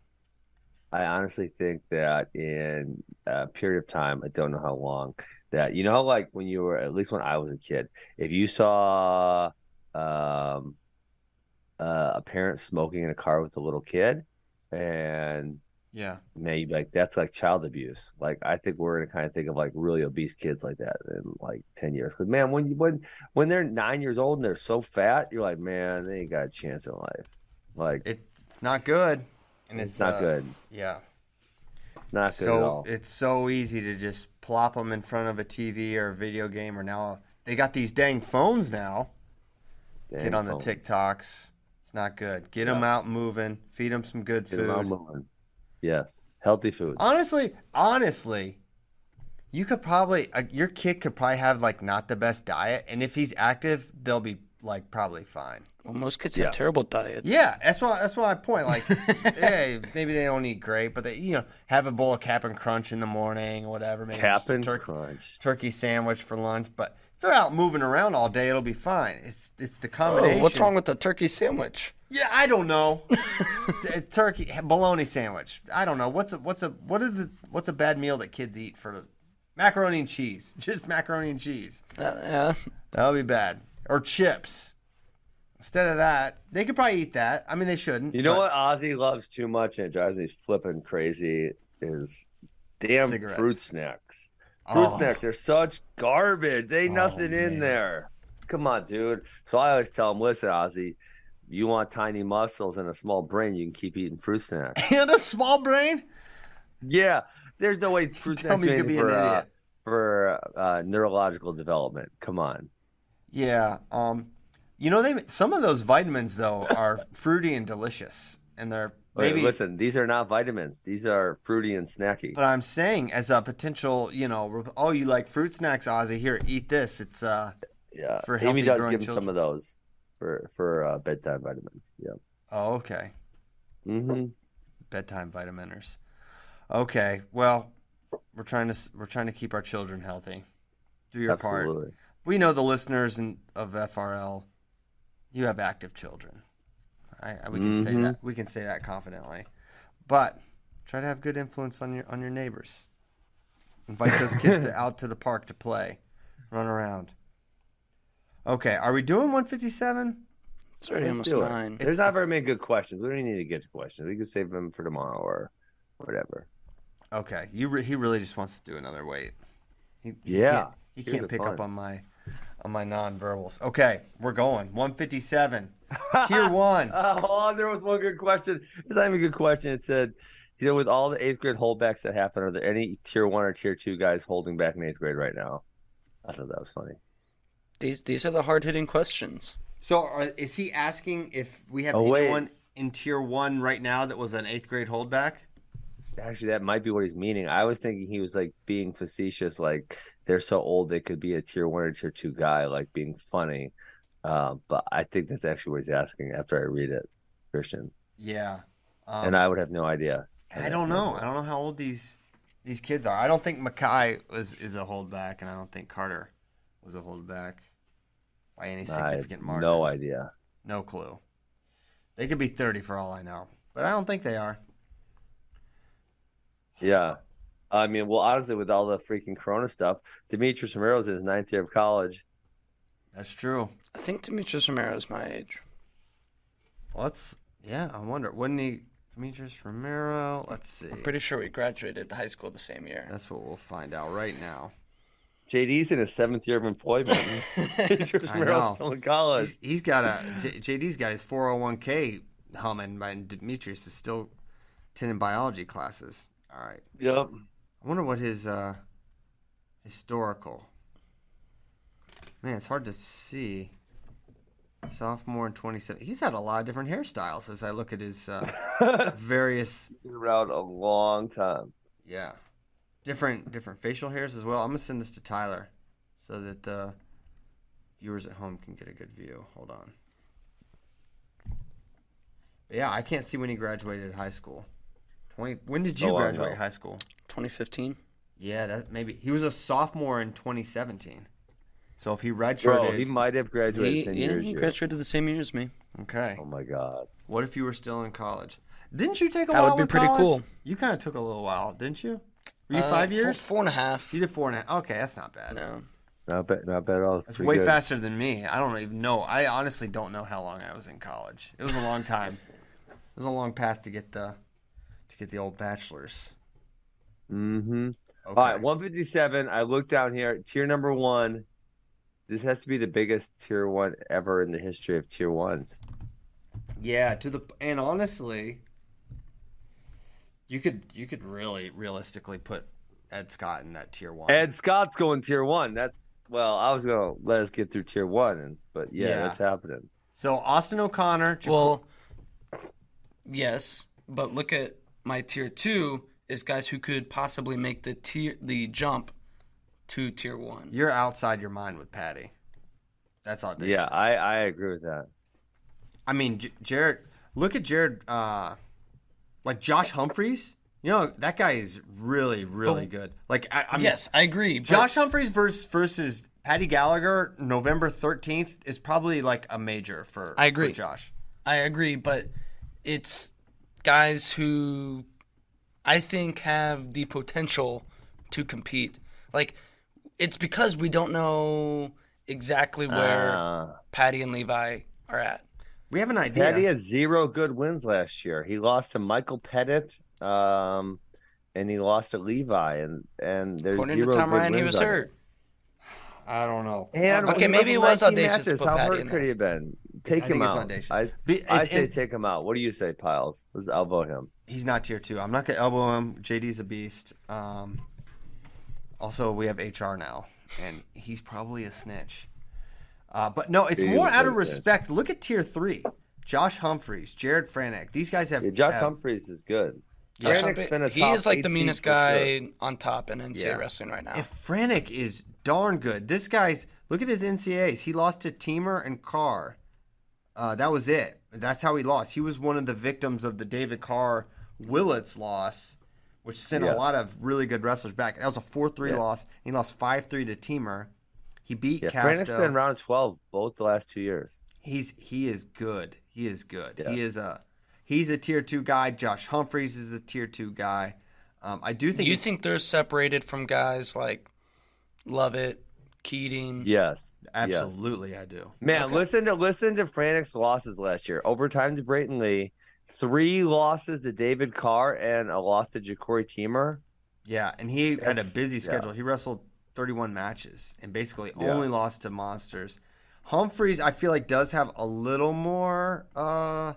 I honestly think that in a period of time, I don't know how long, that you know, like when you were at least when I was a kid, if you saw um, uh, a parent smoking in a car with a little kid, and yeah, man, you'd be like, that's like child abuse. Like, I think we're gonna kind of think of like really obese kids like that in like ten years. Because man, when you when when they're nine years old and they're so fat, you're like, man, they ain't got a chance in life. Like, it's, not good, and it's, it's not uh, good. Yeah, Not good so at all. it's so easy to just plop them in front of a TV or a video game, or now they got these dang phones now. Get Dang on the. TikToks. It's not good. Get them out moving. Feed them some good Get food. them out moving. Yes, healthy food. Honestly, honestly, you could probably uh, your kid could probably have like not the best diet, and if he's active, they'll be like probably fine. Well, most kids Yeah. have terrible diets. Yeah, that's why that's why I point. Like, (laughs) hey, maybe they don't eat great, but they you know have a bowl of Cap'n Crunch in the morning or whatever. Maybe a Cap'n tur- Crunch. turkey sandwich for lunch. But if they're out moving around all day, it'll be fine. It's it's the Oh, combination. what's wrong with the turkey sandwich? Yeah, I don't know. (laughs) Turkey bologna sandwich. I don't know. What's a what's a what is the what's a bad meal that kids eat for macaroni and cheese? (laughs) Just macaroni and cheese. Uh, yeah. That'll be bad. Or chips. Instead of that, they could probably eat that. I mean, they shouldn't. You know but- what Ozzy loves too much and it drives me flipping crazy is damn Cigarettes. fruit snacks. Fruit Oh. snacks, they're such garbage. They Ain't Oh, nothing in there. Come on, dude. So I always tell them, listen, Ozzy, you want tiny muscles and a small brain, you can keep eating fruit snacks. (laughs) And a small brain. yeah, there's no way fruit (laughs) snacks me gonna be anything an for, uh, idiot. for uh, neurological development. Come on. Yeah. Um. You know, they some of those vitamins though are (laughs) fruity and delicious, and they're Wait, Maybe- listen, these are not vitamins. These are fruity and snacky. But I'm saying, as a potential, you know, oh, you like fruit snacks, Ozzy? Here, eat this. It's uh, Yeah, for Amy does give him some of those for for uh, bedtime vitamins. Yeah. oh, okay, Mm-hmm. bedtime vitaminers. Okay, well, we're trying to we're trying to keep our children healthy. Do your part. Absolutely. We know the listeners in, of FRL. You have active children. I, I- we can say Mhm. that. We can say that confidently. But try to have good influence on your on your neighbors. Invite those kids to, (laughs) out to the park to play, run around. Okay, are we doing 157? It's already Let's almost do it. nine. It's- There's not very many good questions. We don't even need to get to questions. We can save them for tomorrow or whatever. Okay, you re- he really just wants to do another weight. He, he Yeah, can't, he here's can't the pick up on my on my non-verbals. Okay, we're going 157. (laughs) Tier one. Uh, hold on, there was one good question. It's not even a good question. It said, you know, with all the eighth grade holdbacks that happen, are there any tier one or tier two guys holding back in eighth grade right now? I thought that was funny. These these are the hard hitting questions. So are, is he asking if we have Oh, wait. anyone in tier one right now that was an eighth grade holdback? Actually, that might be what he's meaning. I was thinking he was like being facetious, like they're so old they could be a tier one or tier two guy, like being funny. Uh, but I think that's actually what he's asking after I read it, Christian. Yeah. Um, and I would have no idea. I don't know. I don't know how old these these kids are. I don't think Mekhi was is a holdback, and I don't think Carter was a holdback by any significant margin. no idea. No clue. They could be thirty for all I know, but I don't think they are. Yeah. I mean, well, honestly, with all the freaking Corona stuff, Demetrius Romero's in his ninth year of college. That's true. I think Demetrius Romero is my age. Well, let's. Yeah, I wonder. Wouldn't he? Demetrius Romero. Let's see. I'm pretty sure we graduated high school the same year. That's what we'll find out right now. JD's in his seventh year of employment. (laughs) Demetrius I Romero's know. still in college. He's, he's got a J, JD's got his 401k humming, but Demetrius is still attending biology classes. All right. Yep. I wonder what his uh, historical. Man, it's hard to see. Sophomore in 27. He's had a lot of different hairstyles as I look at his uh, (laughs) various, Been around a long time. yeah, different different facial hairs as well. I'm gonna send this to Tyler so that the viewers at home can get a good view. Hold on. But yeah, I can't see when he graduated high school. 20. When did So you graduate ago. high school? 2015. Yeah, that maybe he was a sophomore in 2017. So if he Bro, he might have graduated He, 10 yeah, years he ago. graduated the same year as me. okay. Oh my God. What if you were still in college? Didn't you take a That while? That would be with pretty college? cool. You kind of took a little while, didn't you? Were you Uh, five four- years? Four and a half. You did four and a half. Okay, that's not bad. No. Not bad, not bad at all. That's pretty way good. faster than me. I don't even know. I honestly don't know how long I was in college. It was a long time. (laughs) it was a long path to get the to get the old bachelor's. Mm-hmm. Okay. All right, 157. I look down here. Tier number one. This has to be the biggest tier one ever in the history of tier ones. Yeah, to the and honestly, you could you could really realistically put Ed Scott in that tier one. Ed Scott's going tier one. That's well, I was gonna let us get through tier one, and but yeah, Yeah. that's happening. So Austin O'Connor. Jaco- Well, yes, but look at my tier two is guys who could possibly make the tier the jump to tier one. you're outside your mind with Paddy. That's audacious. Yeah, I I agree with that. I mean, J- Jared. Look at Jared. Uh, like Josh Humphreys. You know that guy is really really good. Like I, I mean, yes, I agree. but- Josh Humphreys versus versus Paddy Gallagher, November thirteenth is probably like a major for. I agree. for Josh. I agree, but it's guys who I think have the potential to compete. Like it's because we don't know exactly where Uh, Paddy and Levi are at. We have an idea. Paddy had zero good wins last year. He lost to Michael Pettit, um, and he lost to Levi, and and there's According zero to Tom good Ryan, he was on it. hurt. I don't know. And Okay, maybe it wasn't was Mikey audacious to put How Paddy hurt in could there. he have been? Take I him out. I, Be- I and- say and- take him out. What do you say, Pyles? Let's elbow him. He's not tier two. I'm not gonna elbow him. JD's a beast. Um, also, we have HR now, and he's probably a snitch. Uh, but no, it's He more out of a snitch. respect. Look at tier three. Josh Humphreys, Jared Franek. These guys have Yeah, Josh have- Humphreys is good. Josh Franek's Humphrey- been a he is like the meanest for sure. guy on top in NCAA Yeah. wrestling right now. If Franek is darn good, this guy's look at his NCAs. He lost to Teemer and Carr. Uh, that was it. That's how he lost. He was one of the victims of the David Carr Willits loss, which sent Yeah. a lot of really good wrestlers back. That was a four three Yeah. loss. He lost five three to Teemer. He beat Yeah, Casto. Franek's been round twelve both the last two years. He's he is good. He is good. Yeah. He is a he's a tier two guy. Josh Humphreys is a tier two guy. Um, I do think you think they're separated from guys like Lovett, Keating? Yes, yes. absolutely I do. Man, Okay. listen to listen to Franek's losses last year. Overtime to Brayton Lee, three losses to David Carr, and a loss to Jacori Teemer. Yeah, and he had a That's- busy yeah. schedule. He wrestled 31 matches and basically Yeah. only lost to monsters. Humphreys, I feel like, does have a little more uh,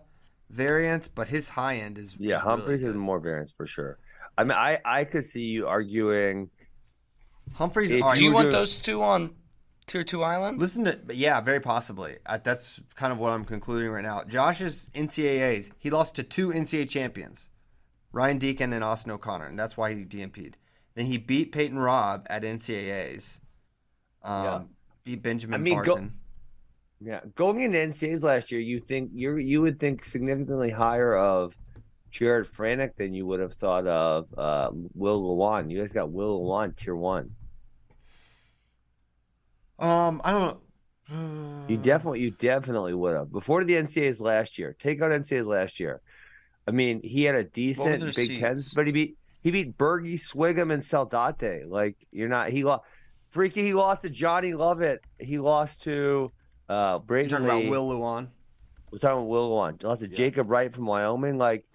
variance, but his high end is Yeah, is Humphreys really has more variance for sure. I mean, I I could see you arguing. Humphreys. If all right, Do you want do- those two on Tier Two Island? Listen to, yeah, very possibly. Uh, that's kind of what I'm concluding right now. Josh's NCAAs, he lost to two NCAA champions, Ryan Deakin and Austin O'Connor, and that's why he DMP'd. Then he beat Peyton Robb at NCAAs. Um, Yeah. Beat Benjamin I mean, go- Yeah, going into NCAAs last year, you think you you would think significantly higher of Jared Franek than you would have thought of uh, Will Lewan. You guys got Will Lewan tier one. Um, I don't know. You definitely, you definitely would have before the NCAAs last year. Take out NCAAs last year. I mean, he had a decent their Big Ten, but he beat he beat Bergie, Swigum, and Saldate. Like you're not he lost. Freaky, he lost to Johnny Lovett. He lost to uh You're Brayton talking Lee. about Will Lewan. We're talking about Will One. Lost to Yeah. Jacob Wright from Wyoming. Like,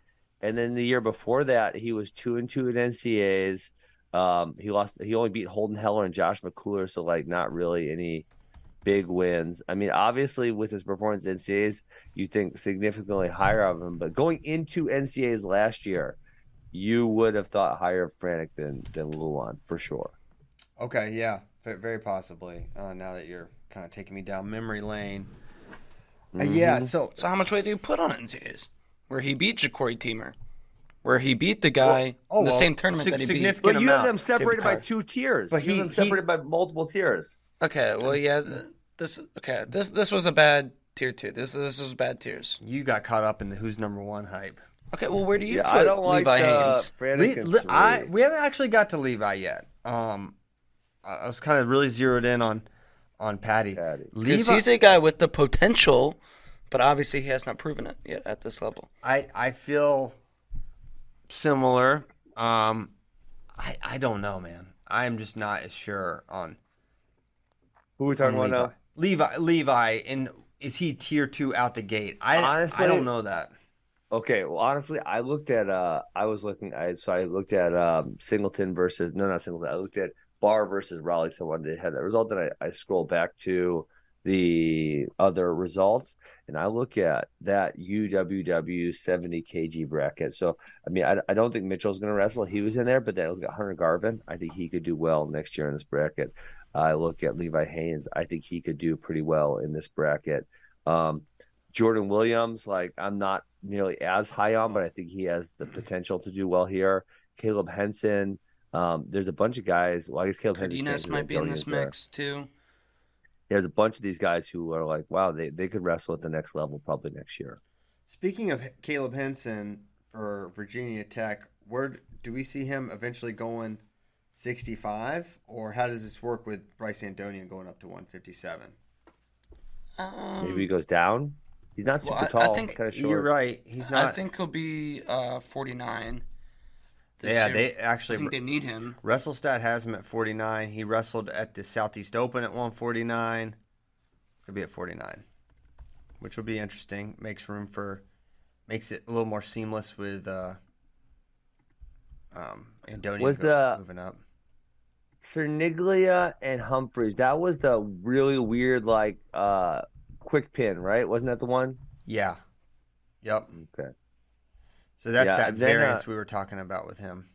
and then the year before that, he was two and two in NCAAs. Um, he lost. He only beat Holden Heller and Josh McCuller, so like not really any big wins. I mean, obviously with his performance in NCAAs, you think significantly higher of him. But going into NCAAs last year, you would have thought higher of Franek than than Lewan for sure. Okay, yeah, very possibly. Uh, now that you're kind of taking me down memory lane. Uh, yeah, so So how much weight do you put on NCAAs? Where he beat Jacori Teemer, where he beat the guy oh, in the well, same tournament sig- that he beat. But you have them separated by two tiers. But you he- have them he- separated by multiple tiers. Okay, well, yeah, this okay. This this was a bad tier two. This this was bad tiers. you got caught up in the who's number one hype. Okay, well, where do you Yeah, put I don't like Levi uh, Haynes? Franek Le- Le- I, we haven't actually got to Levi yet. Um, I I was kind of really zeroed in on on Paddy. Paddy. Because Levi, he's a guy with the potential, but obviously he has not proven it yet at this level. I I feel similar. Um, I I don't know, man. I am just not as sure on Who are we talking about Levi. now? Levi, Levi, and is he tier two out the gate? I Honestly- I don't know that. Okay, well, honestly, I looked at. uh I was looking. I so I looked at um Singleton versus no, not Singleton. I looked at Barr versus Raleigh. So when they had that result, then I I scrolled back to the other results, and I look at that UWW 70 kg bracket. So I mean, I, I don't think Mitchell's going to wrestle. He was in there, but then I look at Hunter Garvin. I think he could do well next year in this bracket. I look at Levi Haynes. I think he could do pretty well in this bracket. Um, Jordan Williams, like I'm not nearly as high on, but I think he has the potential to do well here. Caleb Henson. Um, there's a bunch of guys. Well, I guess Caleb Henson. Cardenas might be in this mix too. There's a bunch of these guys who are like, wow, they, they could wrestle at the next level probably next year. Speaking of Caleb Henson for Virginia Tech, where do we see him eventually going 65? Or how does this work with Bryce Andonian going up to 157? Um, Maybe he goes down. He's not super well, I- I tall. think kind of short. You're right. He's not. I think he'll be uh, 49. This yeah, year. they I think they need him. WrestleStat has him at 49. He wrestled at the Southeast Open at 149. Could be at 49, which will be interesting. Makes room for, makes it a little more seamless with uh, um, Andonian Was the- moving up. Cerniglia and Humphreys. That was the really weird, like, uh, quick pin, right? Wasn't that the one? Yeah. Yep. Okay. So that's Yeah, that then, uh, variance we were talking about with him.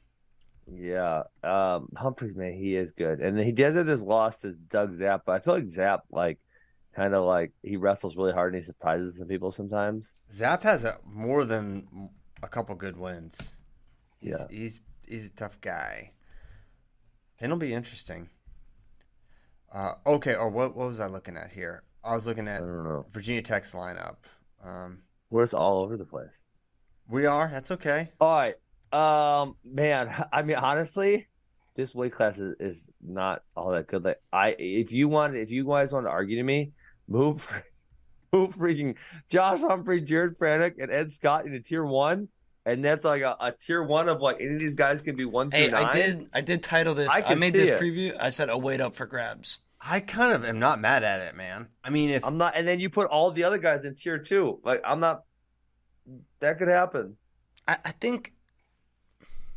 Yeah. Um, Humphreys, man, he is good. And he does have this loss to Doug Zapf, but I feel like Zapf, like, kind of like he wrestles really hard and he surprises some people sometimes. Zapf has a, more than a couple good wins. He's, Yeah. he's he's a tough guy. It'll be interesting. Uh, okay, or what what was I looking at here? I was looking at. Virginia Tech's lineup. Um, We're all over the place. We are. That's okay. All right. Um, man, (laughs) I mean, honestly, this weight class is, is not all that good. Like, I if you want, if you guys want to argue to me, move, (laughs) move freaking Josh Humphrey, Jared Franek, and Ed Scott into tier one, and that's like a, a tier one of like any of these guys can be one through Hey, nine. I did. I did title this. I I, made this it. preview. I said a weight up for grabs. I kind of am not mad at it, man. I mean, if I'm not, and then you put all the other guys in tier two. Like, I'm not. That could happen. I, I think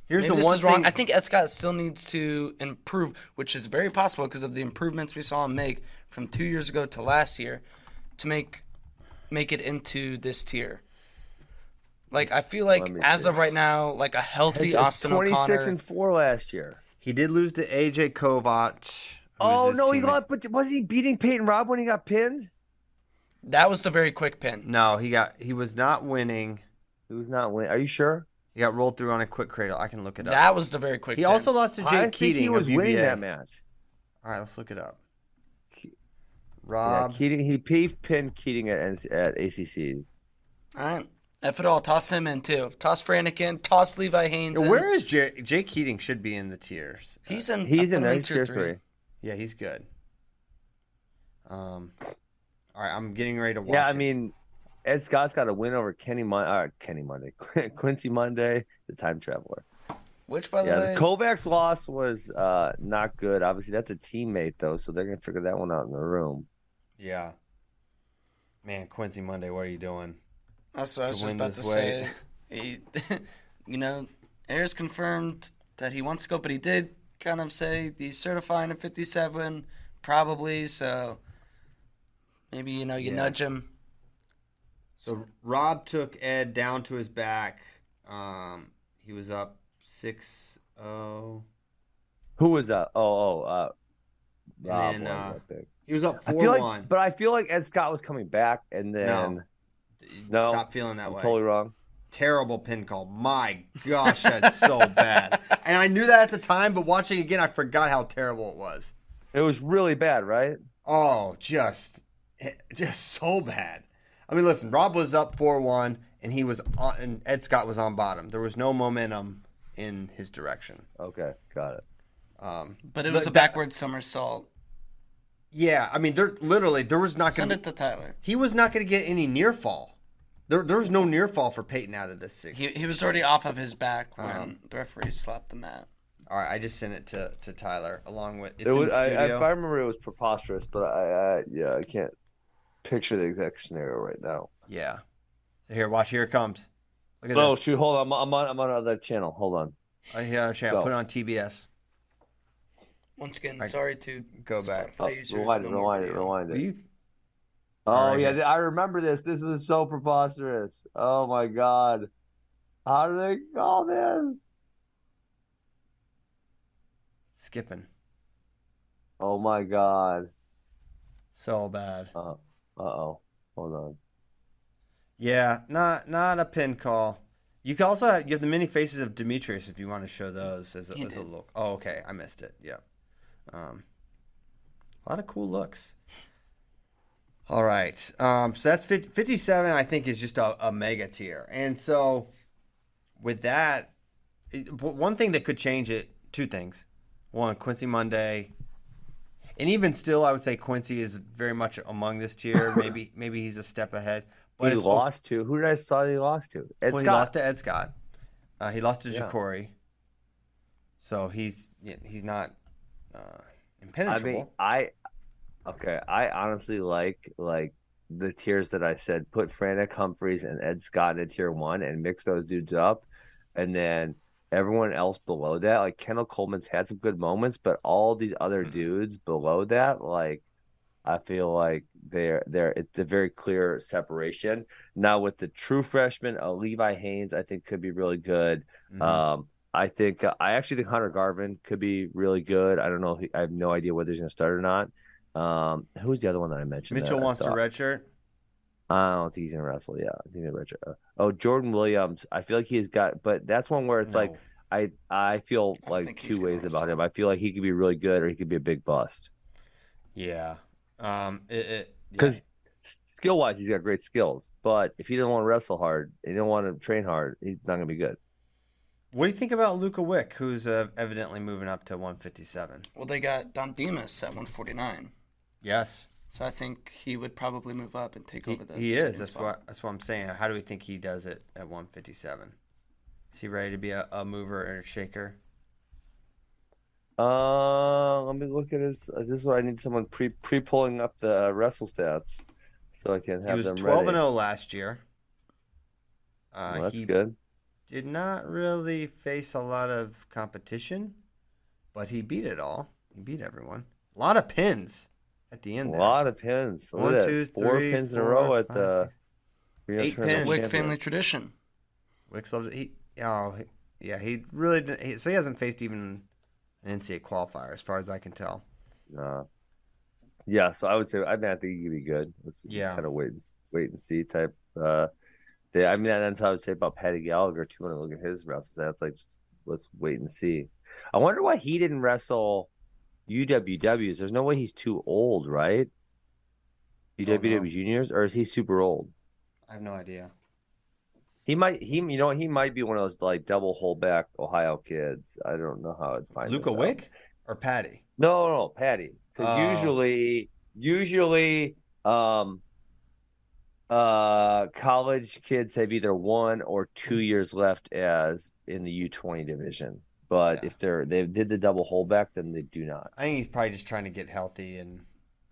here's maybe the one is wrong. thing, I think Ed Scott still needs to improve, which is very possible because of the improvements we saw him make from two years ago to last year, to make make it into this tier. Like I feel like as see. of right now, like a healthy It's- it's Austin 26 O'Connor. and four last year. he did lose to AJ Kovac. Oh his no, he teammate. got. But wasn't he beating Peyton Robb when he got pinned? That was the very quick pin. No, he got he was not winning. He was not winning. Are you sure? He got rolled through on a quick cradle. I can look it up. That was the very quick. he pin. also lost to Jake I think Keating he was of UVA. winning that match. All right, let's look it up. Yeah, Robb, Keating. He he pinned Keating at NC at ACCs. All right. F it all. Toss him in too. Toss Franek in. Toss Levi Haynes. in. where is Jake? Jake Keating should be in the tiers. He's in. He's I in put him there. Tier three. Yeah, he's good. Um, all right, I'm getting ready to watch. Yeah, I it. mean, Ed Scott's got a win over Kenny Mon- uh, Kenny Monday, (laughs) Quincy Monday, the time traveler. Which, by the Yeah, way, the Kovacs loss was uh, not good. Obviously, that's a teammate though, so they're gonna figure that one out in the room. yeah. Man, Quincy Monday, what are you doing? that's what I was to just win about to this say. He, (laughs) you know, Ayers confirmed that he wants to go, but he did kind of say he's certifying at 57, probably. So maybe you know you Yeah. nudge him. So Robb took Ed down to his back. Um, he was up six oh. Who was that? Oh, oh, uh, Robb then, was uh, big. He was up four feel like, one. but I feel like Ed Scott was coming back, and then no, stop feeling that I'm way. totally wrong. Terrible pin call. My gosh, that's so (laughs) bad. And I knew that at the time, but watching again, I forgot how terrible it was. It was really bad, right? Oh, just, (laughs) just so bad. I mean, listen, Robb was up four one, and he was on, and Ed Scott was on bottom. There was no momentum in his direction. Okay, got it. Um, But it was But a that- backward somersault. yeah, I mean, there literally there was not going to Send to it to Tyler. he was not going to get any near fall. There, there was no near fall for Peyton out of this six. He, he was already off of his back when Um, the referee slapped the mat. All right, I just sent it to, to Tyler along with it's It was. in I, I, if I remember, it was preposterous, but I, I, yeah, I can't picture the exact scenario right now. Yeah. Here, watch. Here it comes. Look at Oh this. shoot! Hold on, I'm, I'm on. I'm on another channel. Hold on. Oh, yeah, channel. Go. Put it on TBS. Once again, I- sorry to Go back. Spotify Oh, rewind it. no more Rewind it. Rewind it. you? Oh All right, yeah. I remember this. This was so preposterous. Oh my god, how do they call this? Skipping. Oh my god. So bad. Uh-huh. Uh oh. Hold on. Yeah, not not a pin call. You can also have you have the many faces of Demetrius if you want to show those as a, He as a look. Oh, okay, I missed it. Yeah, um, a lot of cool looks. All right, um, so that's 50, 57. I think is just a, a mega tier, and so with that, it, one thing that could change it, two things. One, Quincy Monday, and even still, I would say Quincy is very much among this tier. (laughs) maybe maybe he's a step ahead. But he lost to who did I saw he lost to? Ed well, he lost to Ed Scott. Uh, he lost to Yeah. Jacori. So he's he's not uh, I impenetrable. mean, I okay. I honestly like like the tiers that I said. Put Franek, Humphreys, and Ed Scott in tier one, and mix those dudes up, and then everyone else below that. Like Kendall Coleman's had some good moments, but all these other Mm-hmm. dudes below that, like I feel like they're they're it's a very clear separation. Now with the true freshman, uh, Levi Haynes, I think could be really good. Mhm. Um, I think uh, I actually think Hunter Garvin could be really good. I don't know. If he, I have no idea whether he's going to start or not. Um, who's the other one that I mentioned? Mitchell I wants to redshirt. I don't think he's gonna wrestle. Yeah, I think he's gonna redshirt. Oh, Jordan Williams. I feel like he's got, but that's one where it's like I I feel I like two gonna ways about him. I feel like he could be really good or he could be a big bust. yeah, um, it, it yeah. Because skill wise, he's got great skills. But if he doesn't want to wrestle hard, he don't want to train hard, he's not gonna be good. What do you think about Luca Wick, who's uh, evidently moving up to 157? Well, they got Don Demas at 149, Yes, so I think he would probably move up and take he, over the. he is. That's spot. what that's what I'm saying. How do we think he does it at 157? Is he ready to be a, a mover and a shaker? Uh, let me look at his. Uh, this is where I need someone pre pre pulling up the uh, wrestle stats so I can have. He have was them 12 and 0 last year. Uh, Well, that's he good. did not really face a lot of competition, but he beat it all. He beat everyone. A lot of pins at the A end there. lot of pins. Look One, at that. two, Four three, pins in a four, row at five, the six. Rio Eight Tournament pins. Wick family tradition. Wicks loves it. He, oh, he, yeah, he really didn't. He, so he hasn't faced even an NCAA qualifier, as far as I can tell. Uh, yeah, so I would say I mean I think he could be good. Let's Yeah. kind of wait and wait and see type. Uh, they, I mean that's how I would say about Paddy Gallagher too. When I look at his wrestles, that's like let's wait and see. I wonder why he didn't wrestle UWWs. There's no way he's too old, right? UWW juniors, or is he super old? I have no idea. He might he you know he might be one of those like double holdback Ohio kids. I don't know how I'd find Luca this out. Wick or Paddy? No, no, no, Paddy. Because Oh. usually, usually, um, uh, college kids have either one or two years left as in the U twenty division. But Yeah. if they're they did the double holdback, then they do not. I think he's probably just trying to get healthy and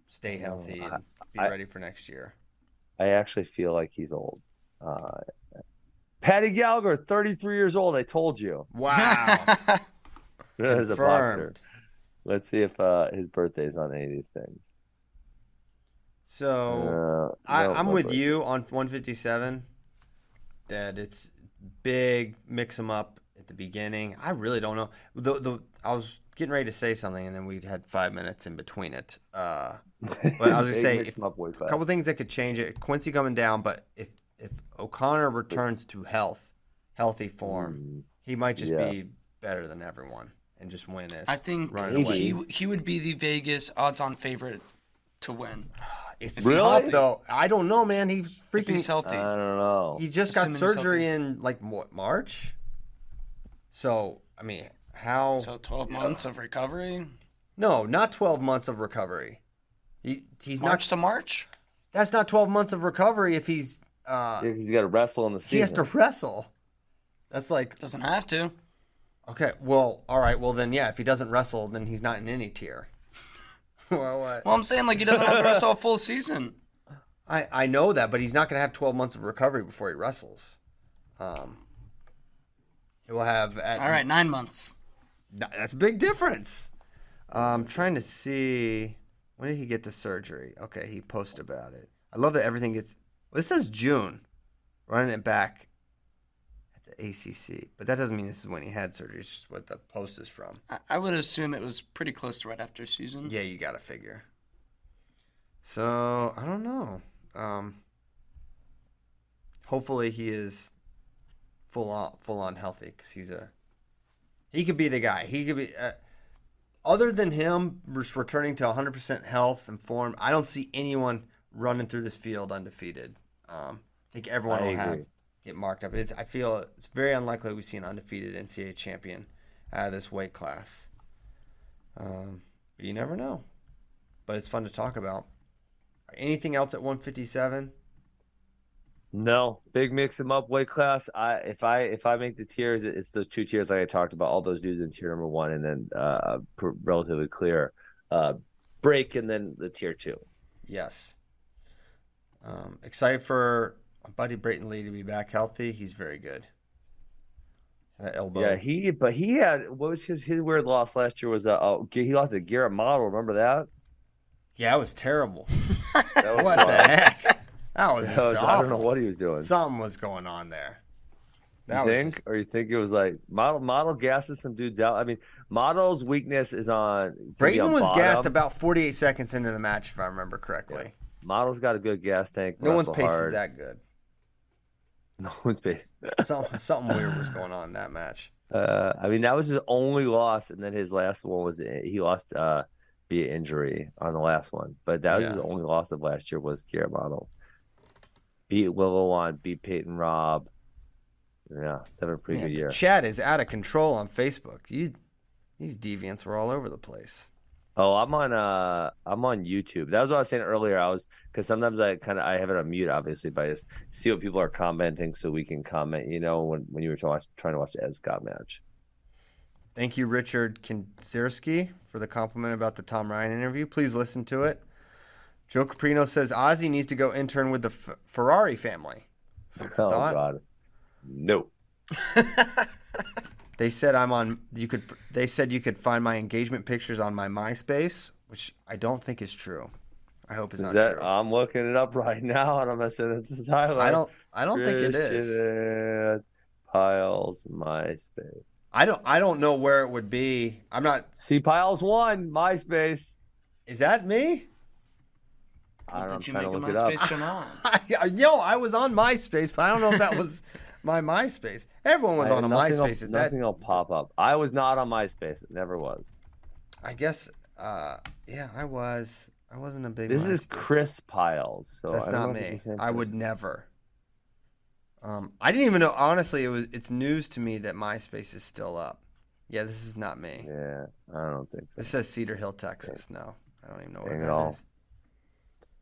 stay healthy I- and be I- ready for next year. I actually feel like he's old. Uh, Paddy Gallagher, thirty three years old. I told you. Wow. (laughs) As a boxer. Confirmed. Let's see if uh, his birthday's on any of these things. So Uh, I, no, I'm no with birthday. you on 157. That it's big, mix them up at the beginning. I really don't know. The the I was getting ready to say something, and then we had five minutes in between it. Uh, (laughs) but I was gonna say if, them up way a couple things that could change it. Quincy coming down, but if if O'Connor returns to health, healthy form, Mm. he might just Yeah. be better than everyone and just win it. I think running away. he he would be the Vegas odds-on favorite to win (sighs) It's Really? tough though. I don't know, man. He's if freaking. he's healthy. I don't know. He just got Assuming he's surgery in like what March. So I mean, how? so 12 months of recovery, no, not twelve months of recovery. He he's March not. to March. That's not twelve months of recovery if he's. uh Yeah, he's got to wrestle in the season. He has to wrestle. That's like Doesn't have to. okay. Well, all right. Well, then yeah. If he doesn't wrestle, then he's not in any tier. (laughs) well, what? Well, I'm saying like he doesn't have to wrestle a full season. I I know that, but he's not going to have twelve months of recovery before he wrestles. Um. He will have at All right, nine months. That's a big difference. I'm trying to see when did he get the surgery? Okay, he posted about it. I love that everything gets. Well, this says June, running it back at the ACC, but that doesn't mean this is when he had surgery. It's just what the post is from. I, I would assume it was pretty close to right after season. Yeah, you got to figure. So I don't know. Um, hopefully he is full on full on healthy because he's a he could be the guy. He could be. Uh, other than him just returning to 100% health and form, I don't see anyone running through this field undefeated. Um, I think everyone I will have get marked up. It's, I feel it's very unlikely we see an undefeated NCAA champion out of this weight class. Um, but you never know. But it's fun to talk about. Anything else at 157? No, big mix them up weight class. I if I if I make the tiers, it's those two tiers like I talked about. All those dudes in tier number one, and then uh, pr- relatively clear uh, break, and then the tier two. Yes. Um, excited for buddy Brayton Lee to be back healthy. He's very good. That elbow. Yeah, he but he had what was his his weird loss last year was uh oh, he lost to Garrett Model. Remember that? yeah, it was terrible. (laughs) That was what the heck? That was (laughs) just was-. I don't know what he was doing. Something was going on there. That you was think, just- or you think it was like model model gasses some dudes out? I mean, model's weakness is on. to Brayton on was bottom. gassed about 48 seconds into the match, if I remember correctly. Model's got a good gas tank. (laughs) No one's pace (laughs) hard. is that good. No one's pace. Something, something weird was going on in that match. Uh, I mean, that was his only loss, and then his last one was he lost uh, via injury on the last one. But that was Yeah. his only loss of last year was Garrett Model. Beat Willow on, beat Peyton Robb. Yeah, it's having a pretty Man, good year. chat is out of control on Facebook. You, these deviants were all over the place. Oh, I'm on uh I'm on YouTube. That was what I was saying earlier. I was because sometimes I kind of I have it on mute, obviously, but I just see what people are commenting so we can comment. You know, when when you were watch, trying to watch the Ed Scott match. Thank you, Richard Kinzierski, for the compliment about the Tom Ryan interview. Please listen to it. Joe Caprino says Ozzy needs to go intern with the F- Ferrari family. Oh thought. God, no. (laughs) They said I'm on. You could. They said you could find my engagement pictures on my MySpace, which I don't think is true. I hope it's Is not that, true. I'm looking it up right now, and I'm gonna send it to Tyler. I don't. I don't think it is. Christian Pyles MySpace. I don't. I don't know where it would be. I'm not. See, Piles one MySpace. Is that me? I don't know, I'm Did you make a look it up. MySpace not? (laughs) I, yo, I was on MySpace, but I don't know if that was (laughs) my MySpace. Everyone was I- on a MySpace. Will, at that, nothing will pop up. I was not on MySpace. It never was. I guess. Uh, yeah, I was. I wasn't a big. This is Chris Pyles. So That's not me. it's the same I would never. Um, I didn't even know. Honestly, it was. It's news to me that MySpace is still up. Yeah, this is not me. Yeah, I don't think so. This says Cedar Hill, Texas. No, I don't even know where Dang it all. is.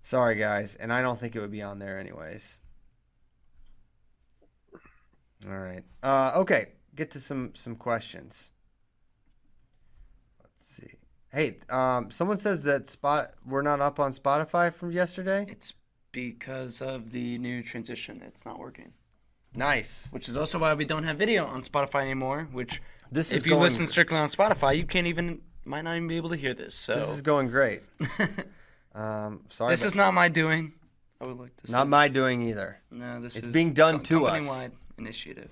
Sorry, guys, and I don't think it would be on there anyways. All right. Uh, okay. Get to some some questions. Let's see. Hey, um, someone says that spot we're not up on Spotify from yesterday. It's because of the new transition. It's not working. Nice. Which is also why we don't have video on Spotify anymore. Which, This is if you going- listen strictly on Spotify, you can't even might not even be able to hear this. So This is going great. (laughs) um, sorry. this is not my doing. I would like to say. not my doing either. No, this it's is being done com- to us. company-wide initiative.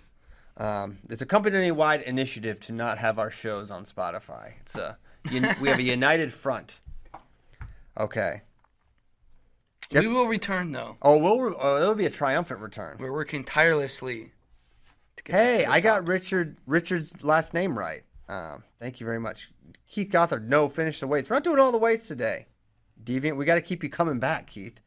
Um, it's a company-wide initiative to not have our shows on Spotify. It's a un- we have a (laughs) united front. Okay. Yep. We will return though. Oh, we'll re- oh, it'll be a triumphant return. We're working tirelessly. To get Hey, I got. Richard Richard's last name right. Um, thank you very much, Keith Gothard. No, finish the weights. We're not doing all the weights today. Deviant, we got to keep you coming back, Keith.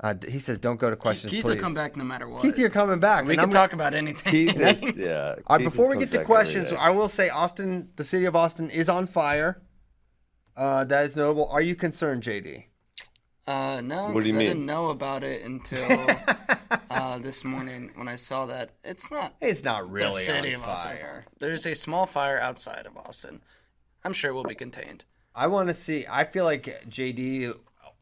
Uh, he says, "Don't go to questions, Keith please." will come back no matter what. Keith, you're coming back. we and can I'm talk about anything. Keith is- (laughs) yeah. All right, Keith before we get to questions. I will say Austin, the city of Austin, is on fire. Uh, that is notable. Are you concerned, JD? Uh, no, What do you 'cause I mean? didn't know about it until (laughs) uh, this morning when I saw that it's not It's not really the city on of Austin. fire. There's a small fire outside of Austin. I'm sure it will be contained. I want to see. I feel like JD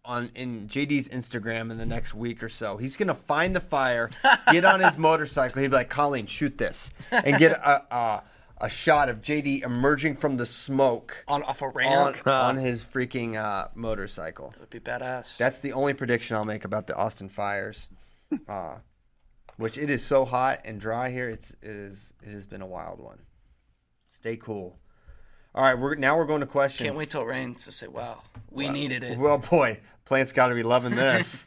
on in JD's Instagram in the next week or so, he's gonna find the fire, (laughs) get on his motorcycle. He'd be like, "Colleen, shoot this," and get a a, a shot of JD emerging from the smoke On off a on ramp, on his freaking uh, motorcycle. that would be badass. That's the only prediction I'll make about the Austin fires. (laughs) Uh, which it is so hot and dry here. It's it is it has been a wild one. Stay cool. All right, we're now we're going to questions. Can't wait till it rains to say, "Wow, we needed it." Well, boy, Plant's got to be loving this.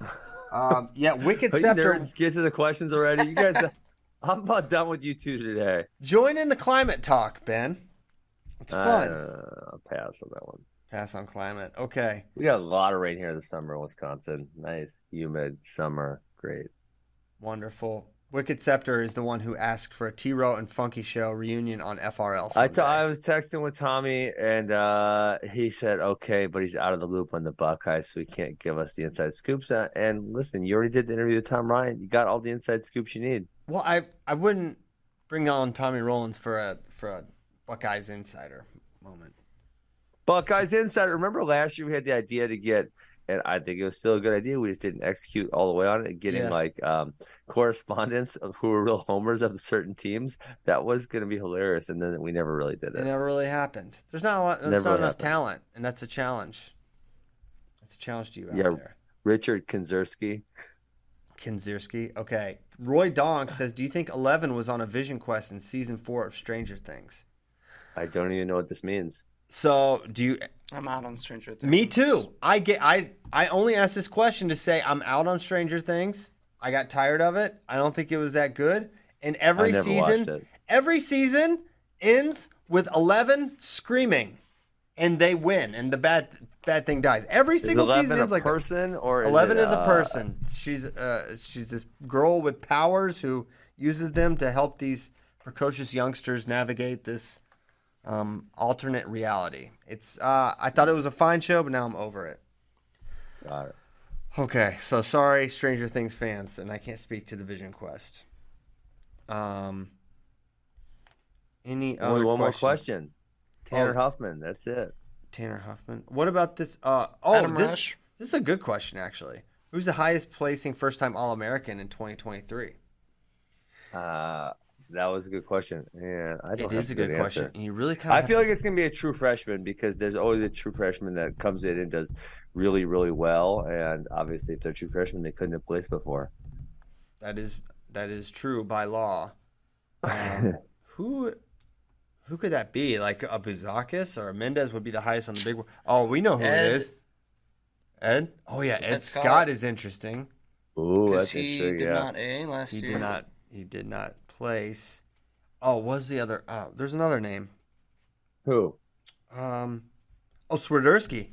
(laughs) um, yeah, Wicked Hey, Scepter. nerds, get to the questions already. You guys, (laughs) I'm about done with you two today. Join in the climate talk, Ben. It's fun. Uh, I'll pass on that one. Pass on climate. Okay. We got a lot of rain here this summer in Wisconsin. Nice, humid summer. Great. Wonderful. Wicked Scepter is the one who asked for a T Row and Funky Show reunion on FRL. I, t- I was texting with Tommy, and uh, he said, okay, but he's out of the loop on the Buckeyes, so he can't give us the inside scoops. Uh, and listen, you already did the interview with Tom Ryan. You got all the inside scoops you need. well, I I wouldn't bring on Tommy Rollins for a for a Buckeyes insider moment. Buckeyes Insider. Remember last year we had the idea to get, and I think it was still a good idea. We just didn't execute all the way on it. Getting Yeah. like um, correspondents of who were real homers of certain teams. That was going to be hilarious, and then we never really did It it. never really happened. There's not a lot. There's Never not really enough happened. talent, and that's a challenge. That's a challenge to you out Yeah. there. Richard Kinzerski. Kinzierski. Okay. Roy Donk says, "Do you think Eleven was on a Vision Quest in season four of Stranger Things?" I don't even know what this means. So, do you? I'm out on Stranger Things. Me too. I get. I I only asked this question to say I'm out on Stranger Things. I got tired of it. I don't think it was that good. And every I never watched season, every season ends with Eleven screaming, and they win, and the bad bad thing dies. Every single season ends like that. person or is Eleven it, is a uh, person. She's uh she's this girl with powers who uses them to help these precocious youngsters navigate this um, alternate reality. It's uh I thought it was a fine show, but now I'm over it. Got it. Okay, so sorry, Stranger Things fans, and I can't speak to the Vision Quest. Um, any Only other one more question. Tanner Oh. Huffman. That's it. Tanner Huffman. What about this? Uh, oh, Adam this Rush. this is a good question actually. Who's the highest placing first time All American in 2023? Uh, that was a good question. And I don't It have is a good good question. And you really kind I of feel like it's gonna be a true freshman because there's always a true freshman that comes in and does really, really well. And obviously, if they're true freshmen, they couldn't have placed before. that is that is true by law. (laughs) Um, who who could that be? Like a Buzakis or a Mendez would be the highest on the big one. Oh, we know who Ed. it is. Ed? Oh yeah, Ed, Ed Scott. Scott. is interesting. Ooh, that's he interesting. did yeah. not A last He year. did not he did not place. Oh, what was the other oh, there's another name. Who? Um Oh Swiderski.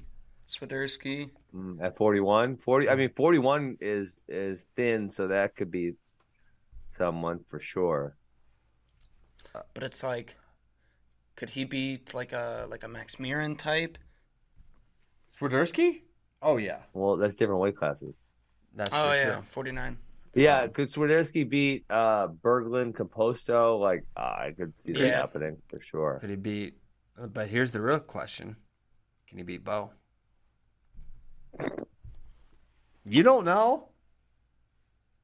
Swiderski. Mm, at 41 40 i mean 41 is is thin so that could be someone for sure But it's like, could he be like a like a Max Murin type? Swiderski? Oh yeah. well that's different weight classes That's Oh true yeah, too. 49. yeah could Swiderski beat uh berglund composto like uh, i could see that Yeah. happening for sure Could he beat but here's the real question. Can he beat Bo? You don't know?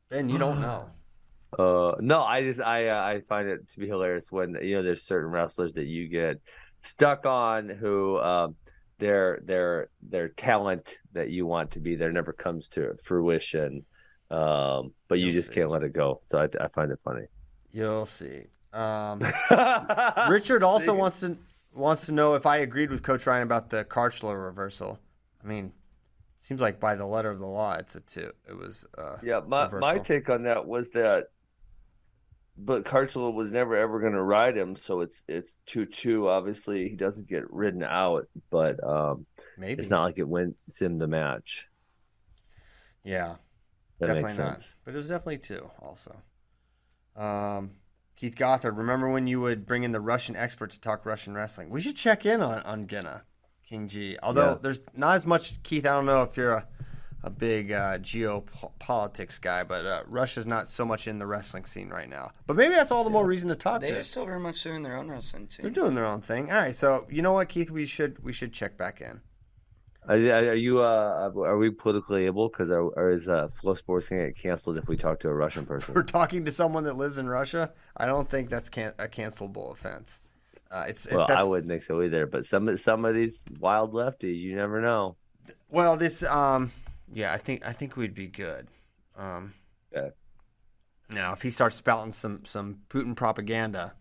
Ben, you don't know. (sighs) uh no i just i uh, i find it to be hilarious when you know there's certain wrestlers that you get stuck on who um their their their talent that you want to be there never comes to fruition um but you You'll just see. can't let it go so i, I find it funny You'll see. Um, (laughs) Richard also wants to wants to know if I agreed with Coach Ryan about the Kharchla reversal. I mean, seems like by the letter of the law, it's a two. It was. Uh, Yeah, my my take on that was that, but Kharchla was never ever going to ride him, so it's it's two two. Obviously, he doesn't get ridden out, but um, maybe. it's not like it wins him the match. Yeah, That definitely not. But it was definitely two. Also, um, Keith Gothard. Remember when you would bring in the Russian expert to talk Russian wrestling? We should check in on on Gina King G. Although Yeah. there's not as much. Keith, I don't know if you're a a big uh, geopolitics guy, but uh, Russia's not so much in the wrestling scene right now. But maybe that's all the more reason to talk to. They to. are still very much doing their own wrestling They're doing their own thing. All right, so you know what, Keith? We should we should check back in. Are, are you uh are we politically able? Because are, or is uh FloSports gonna get canceled if we talk to a Russian (laughs) person? We're talking to someone that lives in Russia. I don't think that's can- a cancelable offense. Uh, it's it- Well, that's, I wouldn't think so either. But some of- some of these wild lefties, you never know. Well, this um, yeah, I think I think we'd be good. Um, Yeah. now if he starts spouting some some Putin propaganda,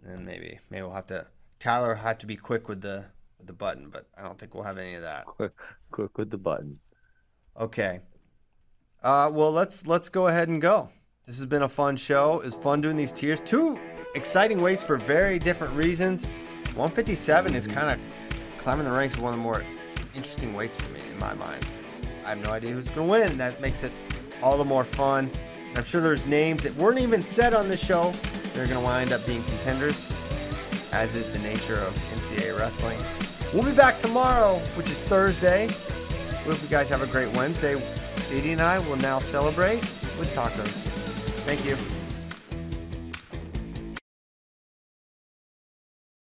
then maybe maybe we'll have to Tyler will have to be quick with the with the button, but I don't think we'll have any of that. Quick, quick with the button. Okay. Uh, well, let's let's go ahead and go. This has been a fun show. It's fun doing these tiers. Two exciting weights for very different reasons. 157 is kind of climbing the ranks of one of the more interesting weights for me in my mind. I have no idea who's going to win, and that makes it all the more fun. I'm sure there's names that weren't even said on this show They're going to wind up being contenders, as is the nature of NCAA wrestling. We'll be back tomorrow, which is Thursday. We hope you guys have a great Wednesday. JD and I will now celebrate with tacos. Thank you.